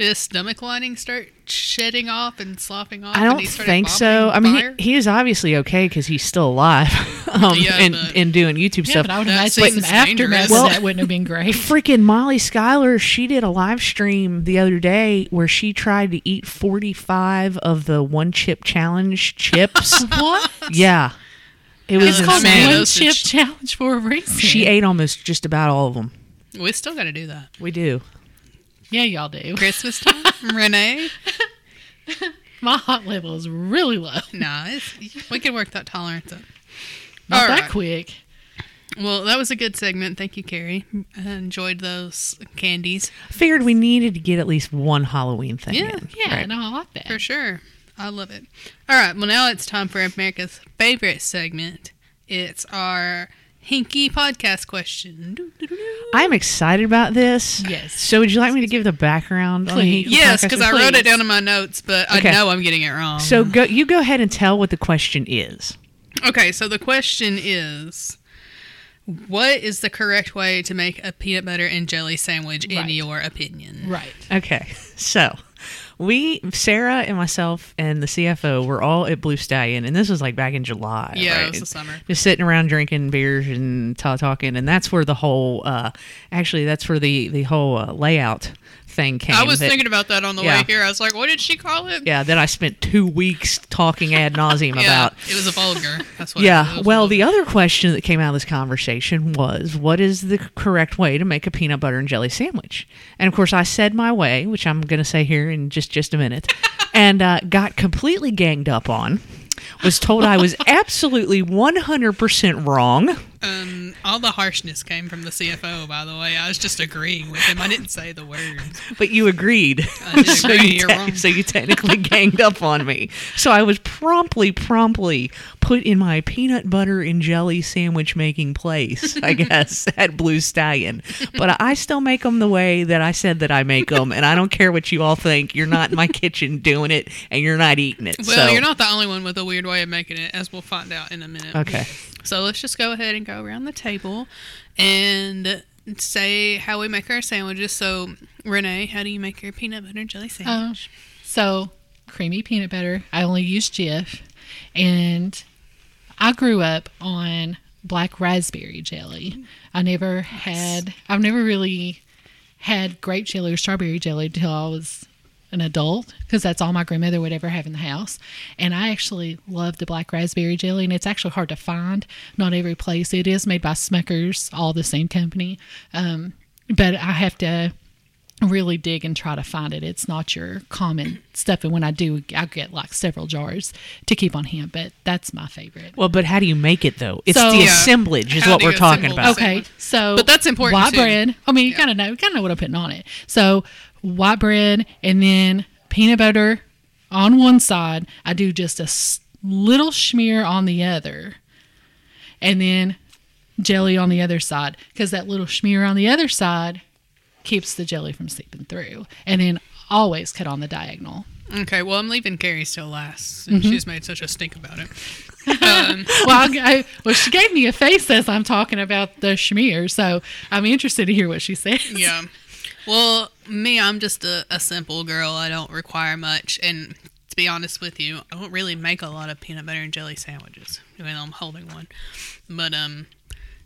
Did his stomach lining start shedding off and sloughing off? I don't he think so. I mean, he, he is obviously okay because he's still alive um, Yeah, and, but- and doing YouTube yeah, stuff. but I would That imagine some seems aftermath Well- that wouldn't have been great. Freaking Molly Schuyler, she did a live stream the other day where she tried to eat 45 of the one chip challenge chips. what? yeah. It was It's called I one chip ch- challenge for a reason. She ate almost just about all of them. we still got to do that. We do. Yeah, y'all do. Christmas time, Renee. My hot level is really low. Nah, it's, we can work that tolerance up. Not All that right. quick. Well, that was a good segment. Thank you, Carrie. I enjoyed those candies Figured we needed to get at least one Halloween thing Yeah, in. Yeah, Right. no, I like that. for sure. I love it. All right. Well, now it's time for America's favorite segment. It's our Hinky podcast question. I'm excited about this. Yes. So would you like me to give the background on the Yes, because I wrote it down in my notes, but Okay. I know I'm getting it wrong. So go you go ahead and tell what the question is. Okay, so the question is what is the correct way to make a peanut butter and jelly sandwich in Right. your opinion? Right. Okay. So we Sarah and myself and the CFO were all at Blue Stallion and this was like back in July. Yeah, right? it was the summer. Just sitting around drinking beers and ta talking and that's where the whole uh actually that's where the the whole uh, layout thing came. I was that- thinking about that on the Yeah. way here. I was like, what did she call it? yeah, that I spent two weeks talking ad nauseum Yeah, about. it was a vulgar. That's what Yeah. was. Well, the other question that came out of this conversation was what is the correct way to make a peanut butter and jelly sandwich? And of course, I said my way, which I'm going to say here in just just a minute, and uh, got completely ganged up on. Was told I was absolutely 100% wrong. Um, all the harshness came from the CFO, by the way. I was just agreeing with him. I didn't say the words. But you agreed. So, agree, you you're te- wrong. so you technically ganged up on me. So I was promptly, promptly put in my peanut butter and jelly sandwich making place, I guess, at Blue Stallion. But I still make them the way that I said that I make them. And I don't care what you all think. You're not in my kitchen doing it and you're not eating it. Well, so, you're not the only one with a weird way of making it, as we'll find out in a minute. Okay. So let's just go ahead and go around the table and say how we make our sandwiches. So Renee, how do you make your peanut butter jelly Oh, sandwich? so creamy peanut butter. I only use Jif, and I grew up on black raspberry jelly. I never had. I've never really had grape jelly or strawberry jelly until I was an adult because that's all my grandmother would ever have in the house. And I actually love the black raspberry jelly, and it's actually hard to find. Not every place it is made by Smuckers, all the same company. Um, but I have to really dig and try to find it. It's not your common stuff. And when I do, I get like several jars to keep on hand. But that's my favorite. Well, but how do you make it though? It's So- the Yeah. assemblage is How what we're talking about. Okay, so But that's important, White too. bread. I mean, you gotta know, you gotta know what I'm putting on it. So white bread and then peanut butter on one side. I do just a little smear on the other, and then jelly on the other side because that little smear on the other side keeps the jelly from seeping through. And then always cut on the diagonal. Okay, well, I'm leaving Carrie still last. Mm-hmm. She's made such a stink about it. Um, well, I, I- well, she gave me a face as I'm talking about the schmear, so I'm interested to hear what she says. yeah. Well, me, I'm just a, a simple girl. I don't require much. And to be honest with you, I don't really make a lot of peanut butter and jelly sandwiches, even though I'm holding one. But um,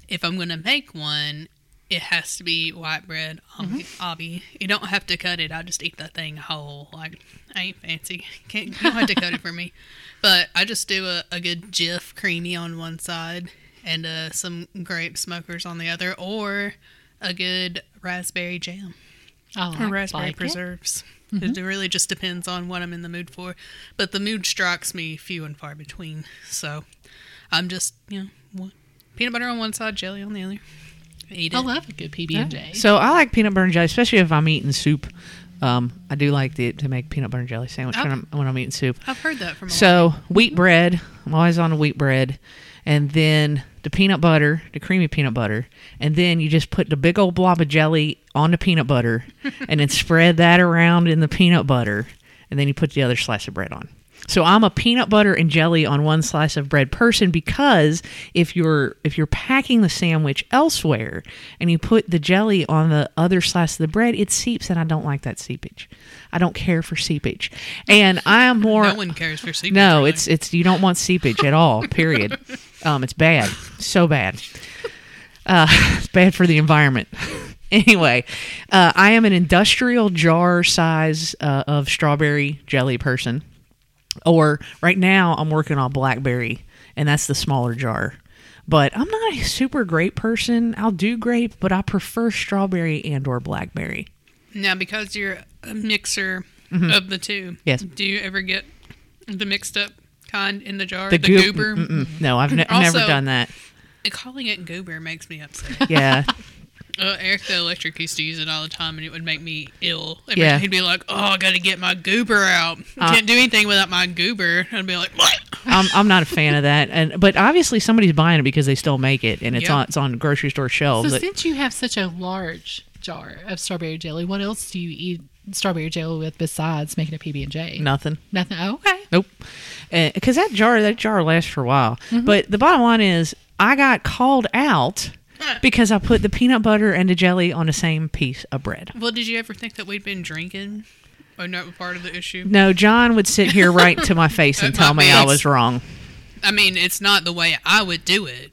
if I'm going to make one, it has to be white bread, obby. obby. You don't have to cut it. I just eat that thing whole. Like, I ain't fancy. Can't, you don't have to cut it for me. But I just do a, a good Jif creamy on one side and uh, some grape Smucker's on the other, or a good raspberry jam I or like- raspberry like it. preserves. It really just depends on what I'm in the mood for. But the mood strikes me few and far between. So I'm just, you know, one, peanut butter on one side, jelly on the other. Eat it. I love a good PB and J. So I like peanut butter and jelly, especially if I'm eating soup. Um, I do like the, to make peanut butter and jelly sandwich when, I'm, when I'm eating soup. I've heard that from a lot. So wheat bread, I'm always on the wheat bread, and then the peanut butter, the creamy peanut butter, and then you just put the big old blob of jelly on the peanut butter, and then spread that around in the peanut butter, and then you put the other slice of bread on. So I'm a peanut butter and jelly on one slice of bread person because if you're if you're packing the sandwich elsewhere and you put the jelly on the other slice of the bread, it seeps, and I don't like that seepage. I don't care for seepage, and I am more. no one cares for seepage. No, really. it's it's you don't want seepage at all. Period. um, it's bad, so bad. Uh, it's bad for the environment. anyway, uh, I am an industrial jar size uh, of strawberry jelly person, or right now I'm working on blackberry, and that's the smaller jar. But I'm not a super grape person. I'll do grape, but I prefer strawberry and or blackberry. now because you're a mixer of the two. Mm-hmm. Yes. Do you ever get the mixed up kind in the jar? The, The, goop- goober. mm-mm. No, I've ne- never done that. Calling it goober makes me upset. Yeah. Uh, Eric the electric used to use it all the time, and it would make me ill. Every Yeah. He'd be like, "Oh, I got to get my goober out. Uh, Can't do anything without my goober." I'd be like, "What?" I'm, I'm not a fan of that, and but obviously somebody's buying it because they still make it, and it's Yeah. on it's on grocery store shelves. So It- since you have such a large jar of strawberry jelly, what else do you eat strawberry jelly with besides making a PB and J? nothing. Nothing. Oh, okay. Nope. Eh, because that jar that jar lasts for a while. Mm-hmm. But the bottom line is, I got called out because I put the peanut butter and the jelly on the same piece of bread. Well, did you ever think that we'd been drinking? Or not part of the issue? No, John would sit here right to my face and uh, tell me I was wrong. I mean, it's not the way I would do it.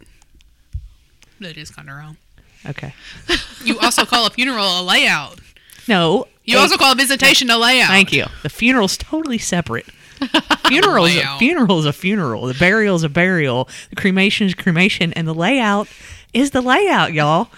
That is kind of wrong. Okay. You also call a funeral a layout. No. You also call visitation a layout. Thank you. The funeral's totally separate. Funeral's a funeral's a funeral. The burial's a burial. The cremation is cremation, and the layout is the layout, y'all.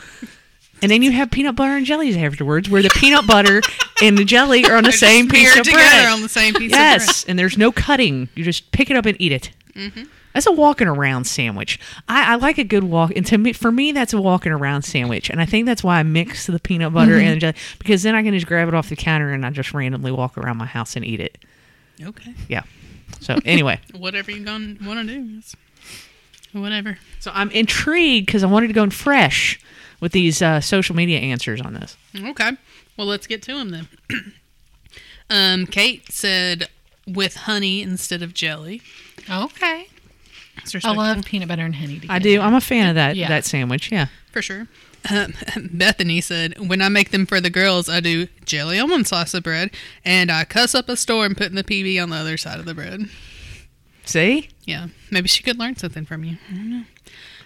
And then you have peanut butter and jellies afterwards, where the peanut butter and the jelly are on the They're same piece of together bread. on the same piece yes, and there's no cutting. You just pick it up and eat it. Mm-hmm. That's a walking around sandwich. I, I like a good walk, and to me, for me, that's a walking around sandwich. And I think that's why I mix the peanut butter Mm-hmm. and jelly because then I can just grab it off the counter and I just randomly walk around my house and eat it. Okay. Yeah. So anyway, Whatever you gonna want to do. It's- Whatever. so I'm intrigued because I wanted to go in fresh with these uh, social media answers on this. Okay. Well, let's get to them then. um, Kate said with honey instead of jelly. Okay. It's I love peanut butter and honey. Together. I do. I'm a fan of that Yeah. that sandwich. Yeah. for sure. Um, Bethany said, "When I make them for the girls, I do jelly on one slice of bread, and I cuss up a storm putting the PB on the other side of the bread." See? Yeah, maybe she could learn something from you. I don't know.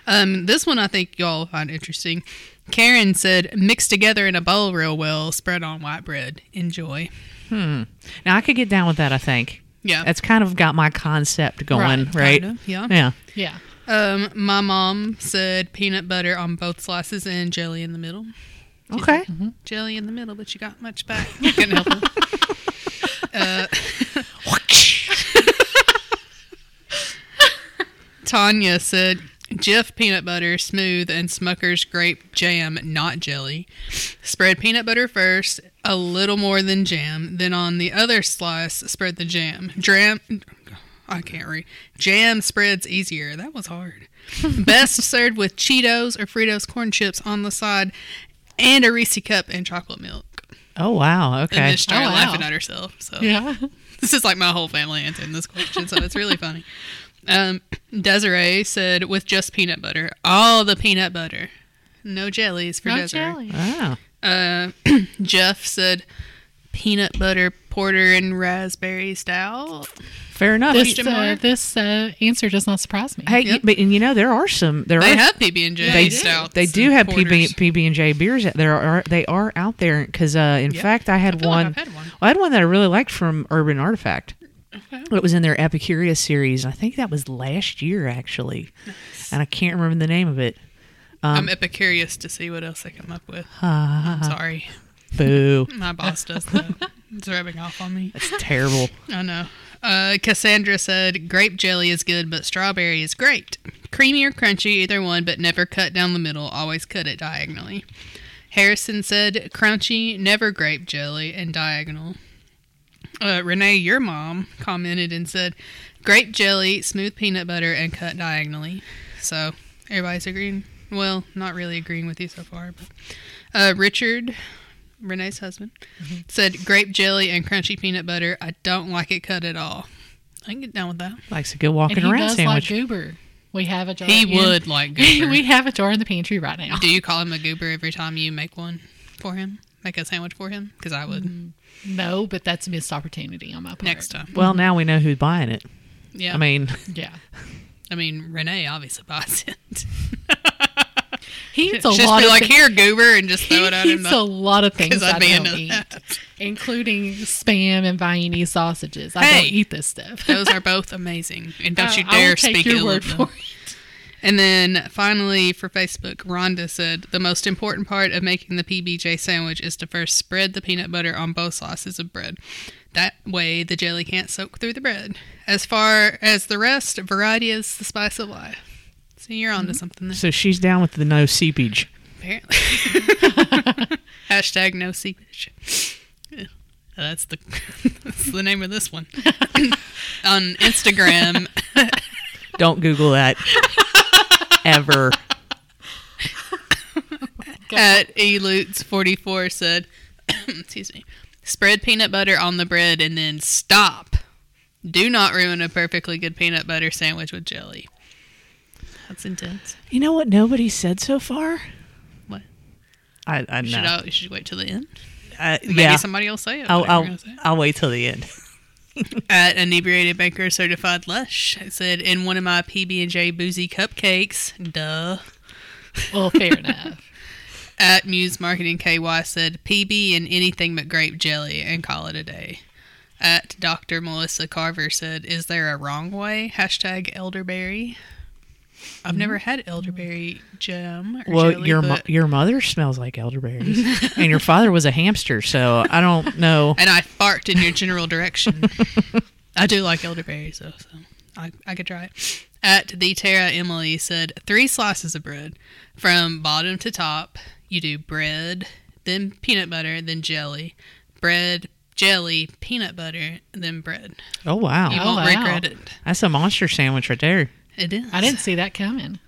Um, this one I think y'all find interesting. Karen said, "Mix together in a bowl real well, spread on white bread. Enjoy." Hmm. Now I could get down with that. I think Yeah, that's kind of got my concept going, Right, right? Kinda, yeah. Yeah. Yeah. Um, my mom said peanut butter on both slices and jelly in the middle. Okay. Jelly in the middle, but you got much back. Couldn't help it. Uh, Tanya said Jif peanut butter smooth and Smucker's grape jam, not jelly. Spread peanut butter first, a little more than jam. Then on the other slice, spread the jam. Jam. I can't read. Jam spreads easier. That was hard. Best served with Cheetos or Fritos corn chips on the side, and a Reese cup and chocolate milk. Oh wow. And Okay. then she started Oh, wow. laughing at herself. So Yeah. this is like my whole family answering this question, so it's really funny. Um, Desiree said with just peanut butter, all the peanut butter, no jellies for No Desiree. jelly. Wow. Uh, Jeff said peanut butter porter and raspberry stout. Fair enough. This, uh, this uh, answer does not surprise me. hey, Yep. but and you know there are some there They are have PB and J they stouts. they do have. PB PB and J beers. out- There are they are out there because uh, in Yeah. fact I had I feel like one. I've had one. Well, I had one that I really liked from Urban Artifact. Okay. It was in their Epicurious series. I think that was last year actually, and I can't remember the name of it. I'm epicurious to see what else they come up with. Uh, I'm sorry, boo. my boss does that. It's rubbing off on me. That's terrible. I know. Uh, Cassandra said grape jelly is good, but strawberry is great. Creamy or crunchy, either one, but never cut down the middle. Always cut it diagonally. Harrison said crunchy, never grape jelly, and diagonal. Uh, Renee, your mom, commented and said grape jelly, smooth peanut butter, and cut diagonally. So everybody's agreeing. Well, not really agreeing with you so far. But uh, Richard, Renee's husband, said grape jelly and crunchy peanut butter. I don't like it cut at all. I can get down with that. Likes a good walking and walking he around does sandwich. like goober. We have a jar. He in- would like goober. we have a jar in the pantry right now. Do you call him a goober every time you make one for him? Make a sandwich for him? Because I would mm. No, but that's a missed opportunity on my part. next time. well, now we know who's buying it. Yeah. I mean, Yeah. I mean, Renee obviously buys it. He eats a Just lot be of like, thi- here, goober, and just throw he it at him. eats a lot of things I'd I don't into eat, that. including spam and Viennese sausages. I Hey. don't eat this stuff. Those are both amazing. And don't you I- I will dare take speak your ill word of them. And then finally, for Facebook, Rhonda said the most important part of making the PBJ sandwich is to first spread the peanut butter on both slices of bread. That way, the jelly can't soak through the bread. As far as the rest, variety is the spice of life. So you're onto mm-hmm. something there, so she's down with the no seepage. apparently. Hashtag no seepage. Yeah, That's the that's the name of this one. on Instagram, Don't Google that ever. at elutes44 said, excuse me, spread peanut butter on the bread and then stop. Do not ruin a perfectly good peanut butter sandwich with jelly. That's intense. You know what nobody said so far? What? I, I know. Should I, you should wait till the end. Uh, Maybe yeah. somebody will say it. I'll, I'll, say. I'll wait till the end. At inebriated banker certified lush, it said in one of my PB and J boozy cupcakes. Duh. Well, fair enough. At Muse Marketing KY said PB and anything but grape jelly and call it a day. At Dr. Melissa Carver said, Is there a wrong way? Hashtag elderberry. I've never mm-hmm. had elderberry jam or Well, jelly, your mo- your mother smells like elderberries, and your father was a hamster, so I don't know. and I barked in your general direction. I do like elderberries though, so I, I could try it. At the Tara Emily said three slices of bread from bottom to top. You do bread, then peanut butter, then jelly, bread, jelly, peanut butter, then bread. Oh wow, You Oh, won't wow. regret it. that's a monster sandwich right there. It is. I didn't see that coming.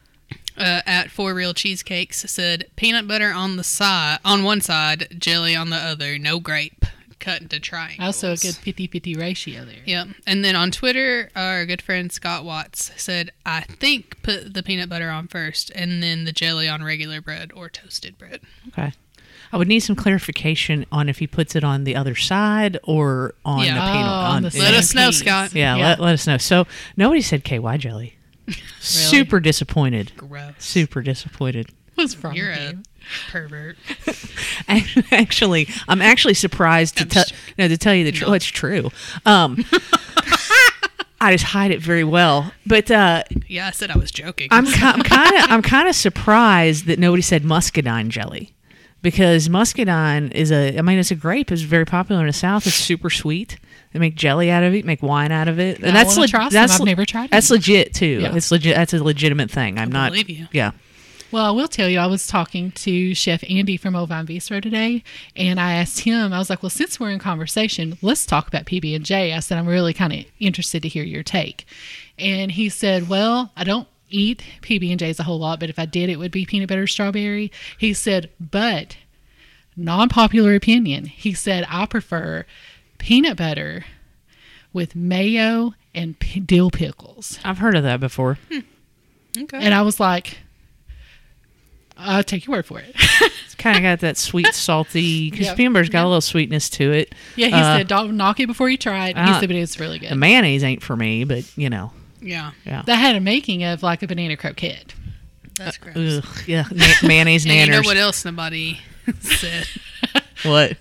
uh, at Four Real Cheesecakes said peanut butter on the side on one side, jelly on the other, no grape. cut into triangles. Also, a good 50 50 ratio there. Yep. And then on Twitter, our good friend Scott Watts said, I think put the peanut butter on first and then the jelly on regular bread or toasted bread. Okay. I would need some clarification on if he puts it on the other side or on Yeah. the Oh, peanut. on on, the yeah. Let us know. Scott. Yeah, Yeah. Let, let us know. So nobody said KY jelly. Super disappointed. Gross. Super disappointed. What's wrong You're with a you? pervert. Actually, I'm actually surprised to I'm tell just no to tell you the truth. No. It's true. Um, I just hide it very well, but uh, Yeah, I said I was joking. I'm ki- I'm kind of I'm kind of surprised that nobody said muscadine jelly because muscadine is a I mean it's a grape. It's very popular in the South. It's super sweet. They make jelly out of it, make wine out of it, and I that's leg- that's I've le- never tried That's it. legit too. Yeah. It's legit. That's a legitimate thing. I'm not. believe you. Yeah. Well, I will tell you, I was talking to Chef Andy from Ovine Bistro today, and I asked him, I was like, well, since we're in conversation, let's talk about PB&J. I said, I'm really kind of interested to hear your take. And he said, well, I don't eat PB&Js a whole lot, but if I did, it would be peanut butter strawberry. He said, but non-popular opinion, he said, I prefer peanut butter with mayo and p- dill pickles. I've heard of that before. okay. And I was like, I'll take your word for it. It's kind of got that sweet, salty. Because Yep. peanut butter's got a little sweetness to it. Yeah, he Uh, said, don't knock it before you try it. He uh, said, but it's really good. The mayonnaise ain't for me, but you know, yeah, yeah. That had a making of like a banana croquette. that's gross. Ugh, yeah, na- mayonnaise And you know what else nobody said? what?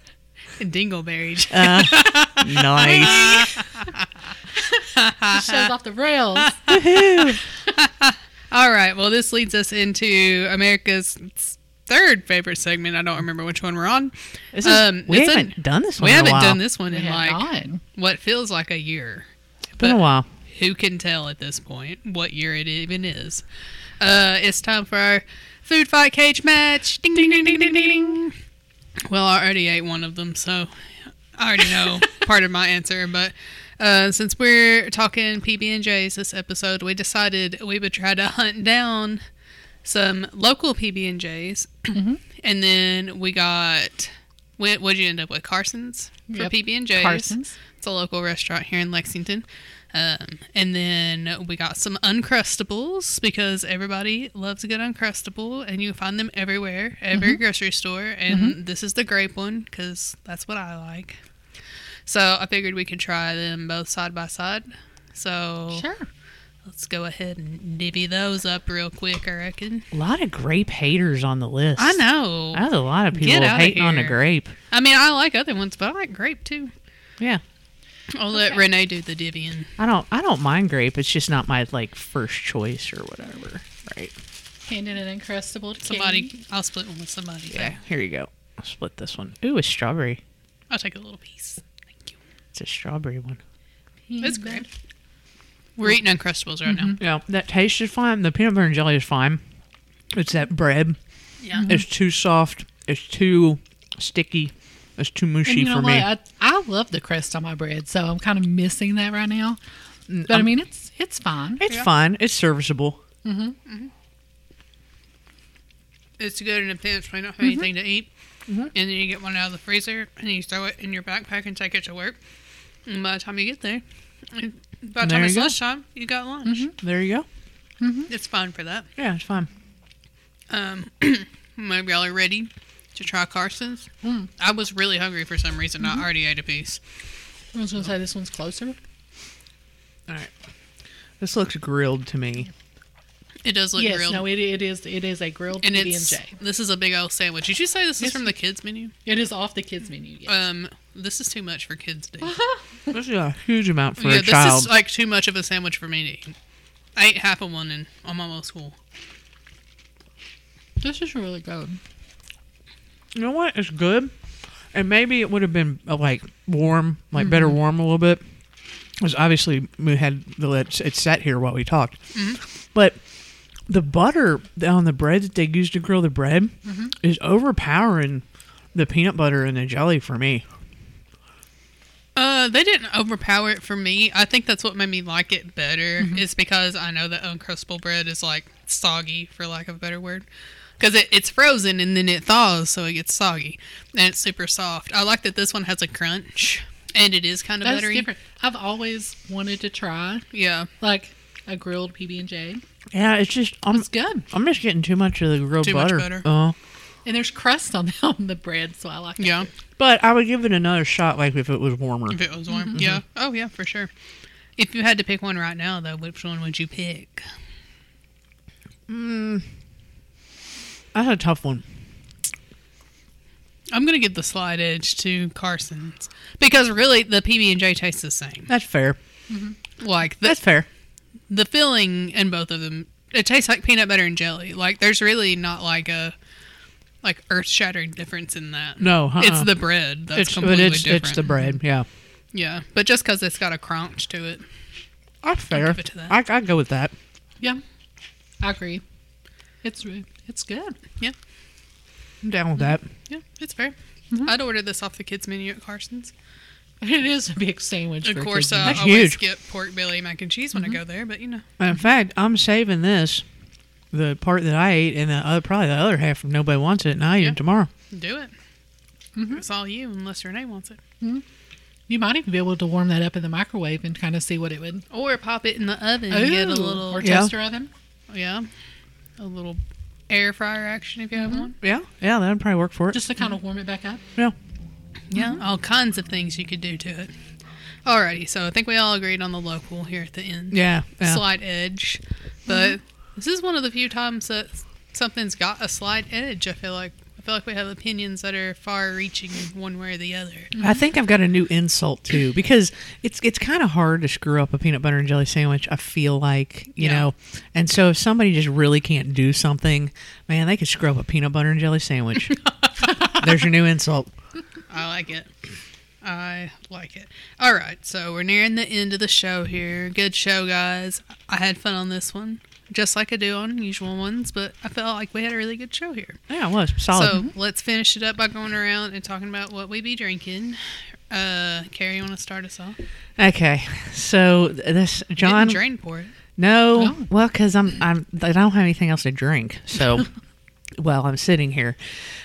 Dingleberries. Uh, nice. shows off the rails. All right. Well, this leads us into America's third favorite segment. I don't remember which one we're on. This is, Um, we it's haven't done this one. We in haven't while. done this one We in like not. what feels like a year. Been a while. Who can tell at this point what year it even is? Uh, it's time for our food fight cage match. Ding ding ding ding ding ding. ding. Well, I already ate one of them, so I already know part of my answer. But uh, since we're talking PB and J's this episode, we decided we would try to hunt down some local PB and J's, and then we got. What would you end up with? Carson's for Yep. PB and J's. Carson's. It's a local restaurant here in Lexington. Um, and then we got some Uncrustables because everybody loves a good Uncrustable, and you find them everywhere, every grocery store. And this is the grape one because that's what I like. So I figured we could try them both side by side. So Sure. let's go ahead and divvy those up real quick. I reckon. A lot of grape haters on the list. I know. That's a lot of people hating on a grape. I mean, I like other ones, but I like grape too. Yeah. I'll let Renee do the divvying. I don't I don't mind grape. It's just not my like first choice or whatever. Right. Handing an Uncrustable to Somebody, Katie. I'll split one with somebody. Yeah. Here you go. I'll split this one. Ooh, it's strawberry. I'll take a little piece. Thank you. It's a strawberry one. It's great. We're eating Uncrustables right mm-hmm. now. Yeah, that taste is fine. The peanut butter and jelly is fine. It's that bread. Yeah. It's too soft. It's too sticky. It's too mushy And you know for what? me. I, I love the crust on my bread, so I'm kind of missing that right now. Mm, but I I'm- mean, it's it's fine. it's fine. It's serviceable. Mm-hmm, mm-hmm. It's good in a pinch when you don't have mm-hmm. anything to eat. And then you get one out of the freezer and you throw it in your backpack and take it to work. And by the time you get there, by the time it's go. lunchtime, you got lunch. There you go. It's fine for that. Yeah, it's fine. Um, maybe y'all are ready to try Carson's. I was really hungry for some reason. I already ate a piece. I was going to say this one's closer. All right. This looks grilled to me. It does look yes, grilled. no, it, it is it is a grilled and PB and J. this is a big old sandwich. Did you say this is from the kids menu? It is off the kids menu. Yes. Um, this is too much for kids to eat. This is a huge amount for yeah, a this child. is like too much of a sandwich for me to eat. I ate half of one and I'm almost full. this is really good. You know what? It's good. And maybe it would have been uh, like warm, like better warm a little bit. Because obviously we had the it, it sat here while we talked. But the butter on the bread that they used to grill the bread is overpowering the peanut butter and the jelly for me. Uh, they didn't overpower it for me. I think that's what made me like it better. Mm-hmm. Is because I know that uncrustable bread is like soggy, for lack of a better word. Because it, it's frozen and then it thaws, so it gets soggy and it's super soft. I like that this one has a crunch and it is kind of That's buttery. different. I've always wanted to try Yeah, like a grilled PB and J. Yeah, it's just I'm It's good, I'm just getting too much of the grilled Too much butter. butter. Oh. and there's crust on the, on the bread, so I like. it. yeah. But I would give it another shot, like if it was warmer. If it was warm, mm-hmm. yeah. Oh yeah, for sure. If you had to pick one right now, though, which one would you pick? Mm. That's a tough one. I'm gonna give the slight edge to Carson's because really the PB and J tastes the same. That's fair. Mm-hmm. Like the That's fair. the filling in both of them, it tastes like peanut butter and jelly. Like there's really not like a like earth shattering difference in that. No, uh-uh. it's the bread that's it's completely it's different. it's the bread. Yeah, Yeah, but just because it's got a crunch to it, that's fair. give it that. I I go with that. Yeah, I agree. It's re- it's good. Yeah. I'm down with that. yeah, it's fair. Mm-hmm. I'd order this off the kids menu at Carson's. It is a big sandwich. Of for course, uh, I That's always huge. get pork belly mac and cheese when I go there, but you know, In fact, I'm saving this, the part that I ate, and the other probably the other half if nobody wants it, and I eat Yeah. it tomorrow. do it. Mm-hmm. It's all you, unless Renee wants it. you might even be able to warm that up in the microwave and kind of see what it would. Or pop it in the oven and get a Ooh, little, or Yeah. toaster oven. yeah, a little air fryer action if you Mm-hmm. have one. Yeah, yeah, that'd probably work for it. just to kind of warm it back up. yeah, Yeah, all kinds of things you could do to it. Alrighty, so I think we all agreed on the local here at the end. yeah, yeah. Slight edge. But this is one of the few times that something's got a slight edge, I feel like. I feel like we have opinions that are far reaching one way or the other. I think I've got a new insult too because it's it's kind of hard to screw up a peanut butter and jelly sandwich. I feel like you Yeah. know, and so if somebody just really can't do something, man, they could screw up a peanut butter and jelly sandwich. There's your new insult. I like it. I like it. All right, so we're nearing the end of the show here. Good show, guys. I had fun on this one, just like I do on usual ones, but I felt like we had a really good show here. Yeah, it was solid. So let's finish it up by going around and talking about what we be drinking. Uh, Carrie, you want to start us off? okay, so this John. Drain pour it. No, No. well, because I'm I'm I don't have anything else to drink, so well I'm sitting here.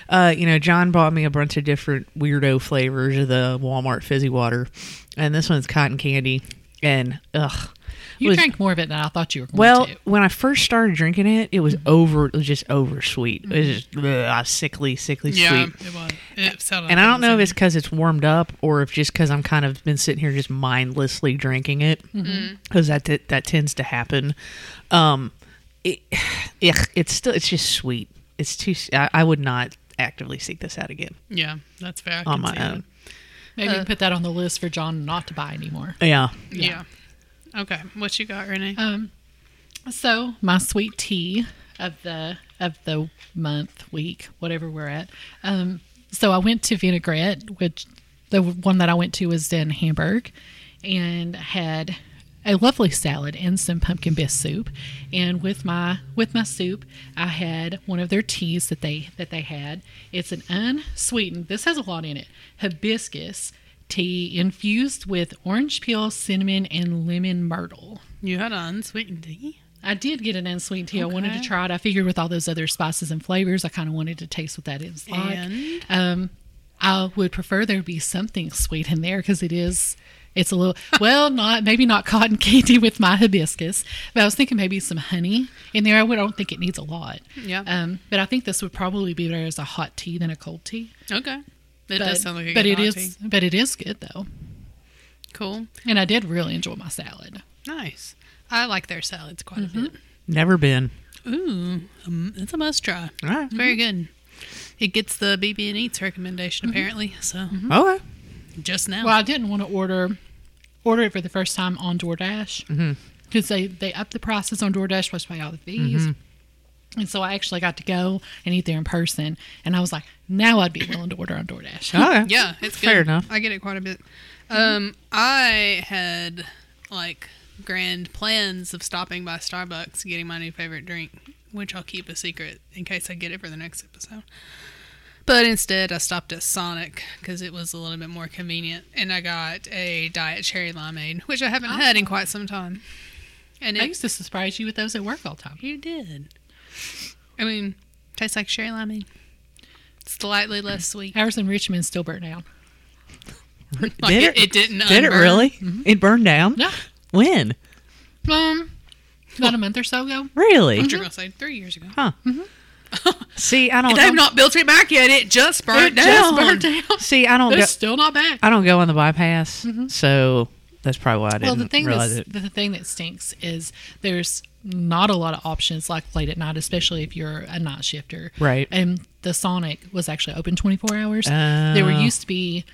Uh, you know, John bought me a bunch of different weirdo flavors of the Walmart fizzy water, and this one's cotton candy, and ugh. You was- drank more of it than I thought you were going Well, to. when I first started drinking it, it was over. It was just over sweet. It was just ugh, sickly, sickly sweet. Yeah, sweet. it was. It And like I don't know if it's because it's warmed up or if just because I'm kind of been sitting here just mindlessly drinking it Mm-hmm. because that that that tends to happen. Um, it, it's still it's just sweet. It's too. I would not actively seek this out again. Yeah, that's fair. I on can see my that. own. Maybe uh, put that on the list for John not to buy anymore. Yeah. Yeah. Okay, what you got, Renee? Um, so my sweet tea of the of the month, week, whatever we're at. Um, so I went to Vinaigrette, which the one that I went to was in Hamburg, and had a lovely salad and some pumpkin bisque soup. And with my with my soup, I had one of their teas that they that they had. It's an unsweetened. This has a lot in it. Hibiscus tea infused with orange peel, cinnamon, and lemon myrtle. you had an unsweetened tea? I did get an unsweetened tea. I wanted to try it. I figured with all those other spices and flavors, I kind of wanted to taste what that is like. And? Um, I would prefer there be something sweet in there because it is. It's a little well, not maybe not cotton candy with my hibiscus, but I was thinking maybe some honey in there. I. I don't think it needs a lot. Yeah. Um, but I think this would probably be better as a hot tea than a cold tea. Okay. It but, does sound like a but good it hot is. But it is good though, Cool. and I did really enjoy my salad. Nice. I like their salads quite a mm-hmm. bit. Never been. Ooh, um, it's a must try. All right. It's very mm-hmm. good. It gets the BB and Eats recommendation mm-hmm. apparently. So Okay. just now. Well, I didn't want to order order it for the first time on DoorDash because they they up the prices on DoorDash plus pay all the fees. And so I actually got to go and eat there in person, and I was like, now I'd be willing to order on DoorDash. Okay. Yeah, it's good. Fair enough. I get it quite a bit. Um, I had like grand plans of stopping by Starbucks, getting my new favorite drink, which I'll keep a secret in case I get it for the next episode. But instead, I stopped at Sonic because it was a little bit more convenient, and I got a diet cherry limeade, which I haven't had in quite some time. And I used to surprise you with those at work all the time. you did. I mean, Tastes like sherry limeade. Slightly less sweet. Ours in Richmond still burnt down. Like Did it, it? it didn't. Did it unburn. really? Mm-hmm. It burned down. Yeah. When? Um, about a month or so ago. Really? What you're gonna say three years ago? Huh. Mm-hmm. See, I don't. They've not built it back yet. It just burnt It down. just burnt down. See, I don't. Go, still not back. I don't go on the bypass, mm-hmm. so that's probably why I didn't Well, the thing realize that's, it. the thing that stinks is there's not a lot of options like late at night, especially if you're a night shifter. Right. And the Sonic was actually open 24 hours. there were used to be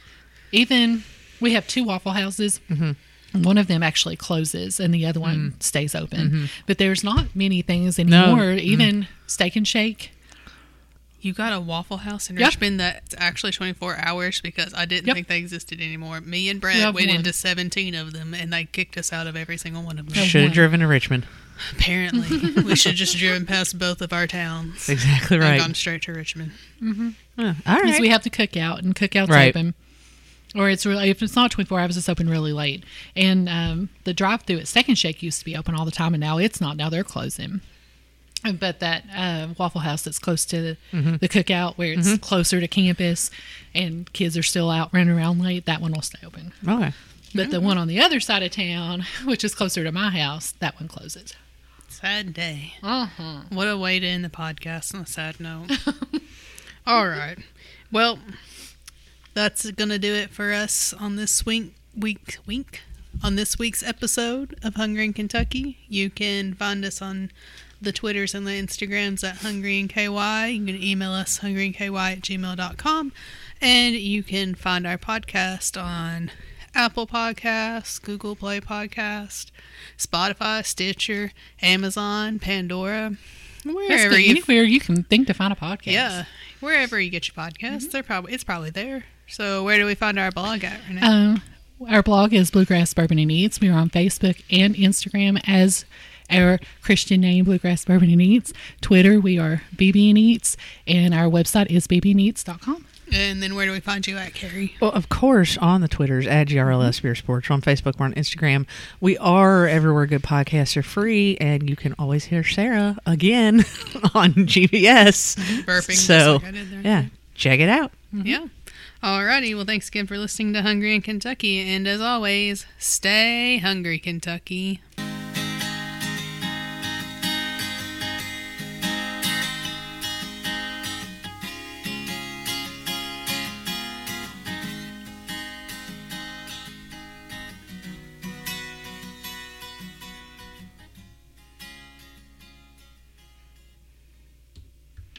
even we have two Waffle Houses. Mm-hmm. One of them actually closes and the other one stays open. Mm-hmm. But there's not many things anymore. Even Steak and Shake. You got a Waffle House in Yep. Richmond that's actually 24 hours because I didn't Yep. think they existed anymore. Me and Brad We went one. into 17 of them and they kicked us out of every single one of them. Should have driven to Richmond. Apparently, we should just driven past both of our towns Exactly and right. gone straight to Richmond. Huh, all Because we have the cookout and cookout's Right. open. Or it's really if it's not 24 hours, it's open really late. And um, the drive-through at Steak and Shake used to be open all the time, and now it's not. Now they're closing. But that uh, Waffle House that's close to the, Mm-hmm. the cookout, where it's closer to campus, and kids are still out running around late, that one will stay open. okay. But the one on the other side of town, which is closer to my house, that one closes. Sad day. Uh-huh. What a way to end the podcast on a sad note. All right. Well, that's going to do it for us on this week, week, week, on this week's episode of Hungry in Kentucky. You can find us on the Twitters and the Instagrams at Hungry and KY. You can email us hungryandky at gmail.com. And you can find our podcast on Apple Podcasts, Google Play Podcast, Spotify, Stitcher, Amazon, Pandora, wherever you anywhere you can think to find a podcast. yeah, wherever you get your podcasts, they're probably it's probably there. So where do we find our blog at right now? Um, our blog is Bluegrass Bourbon and Eats. We are on Facebook and Instagram as our Christian name, Bluegrass Bourbon and Eats. Twitter, we are BB and Eats, and our website is bbneats.com. and then where do we find you at, Carrie? Well, of course, on the Twitters at GRLS mm-hmm. Beer Sports. We're on Facebook. We're on Instagram. We are everywhere good podcasts are free, and you can always hear Sarah again on GBS. Mm-hmm. Burping. So, like I did there. yeah, check it out. Mm-hmm. Yeah. Alrighty. Well, thanks again for listening to Hungry in Kentucky, and as always, stay hungry, Kentucky.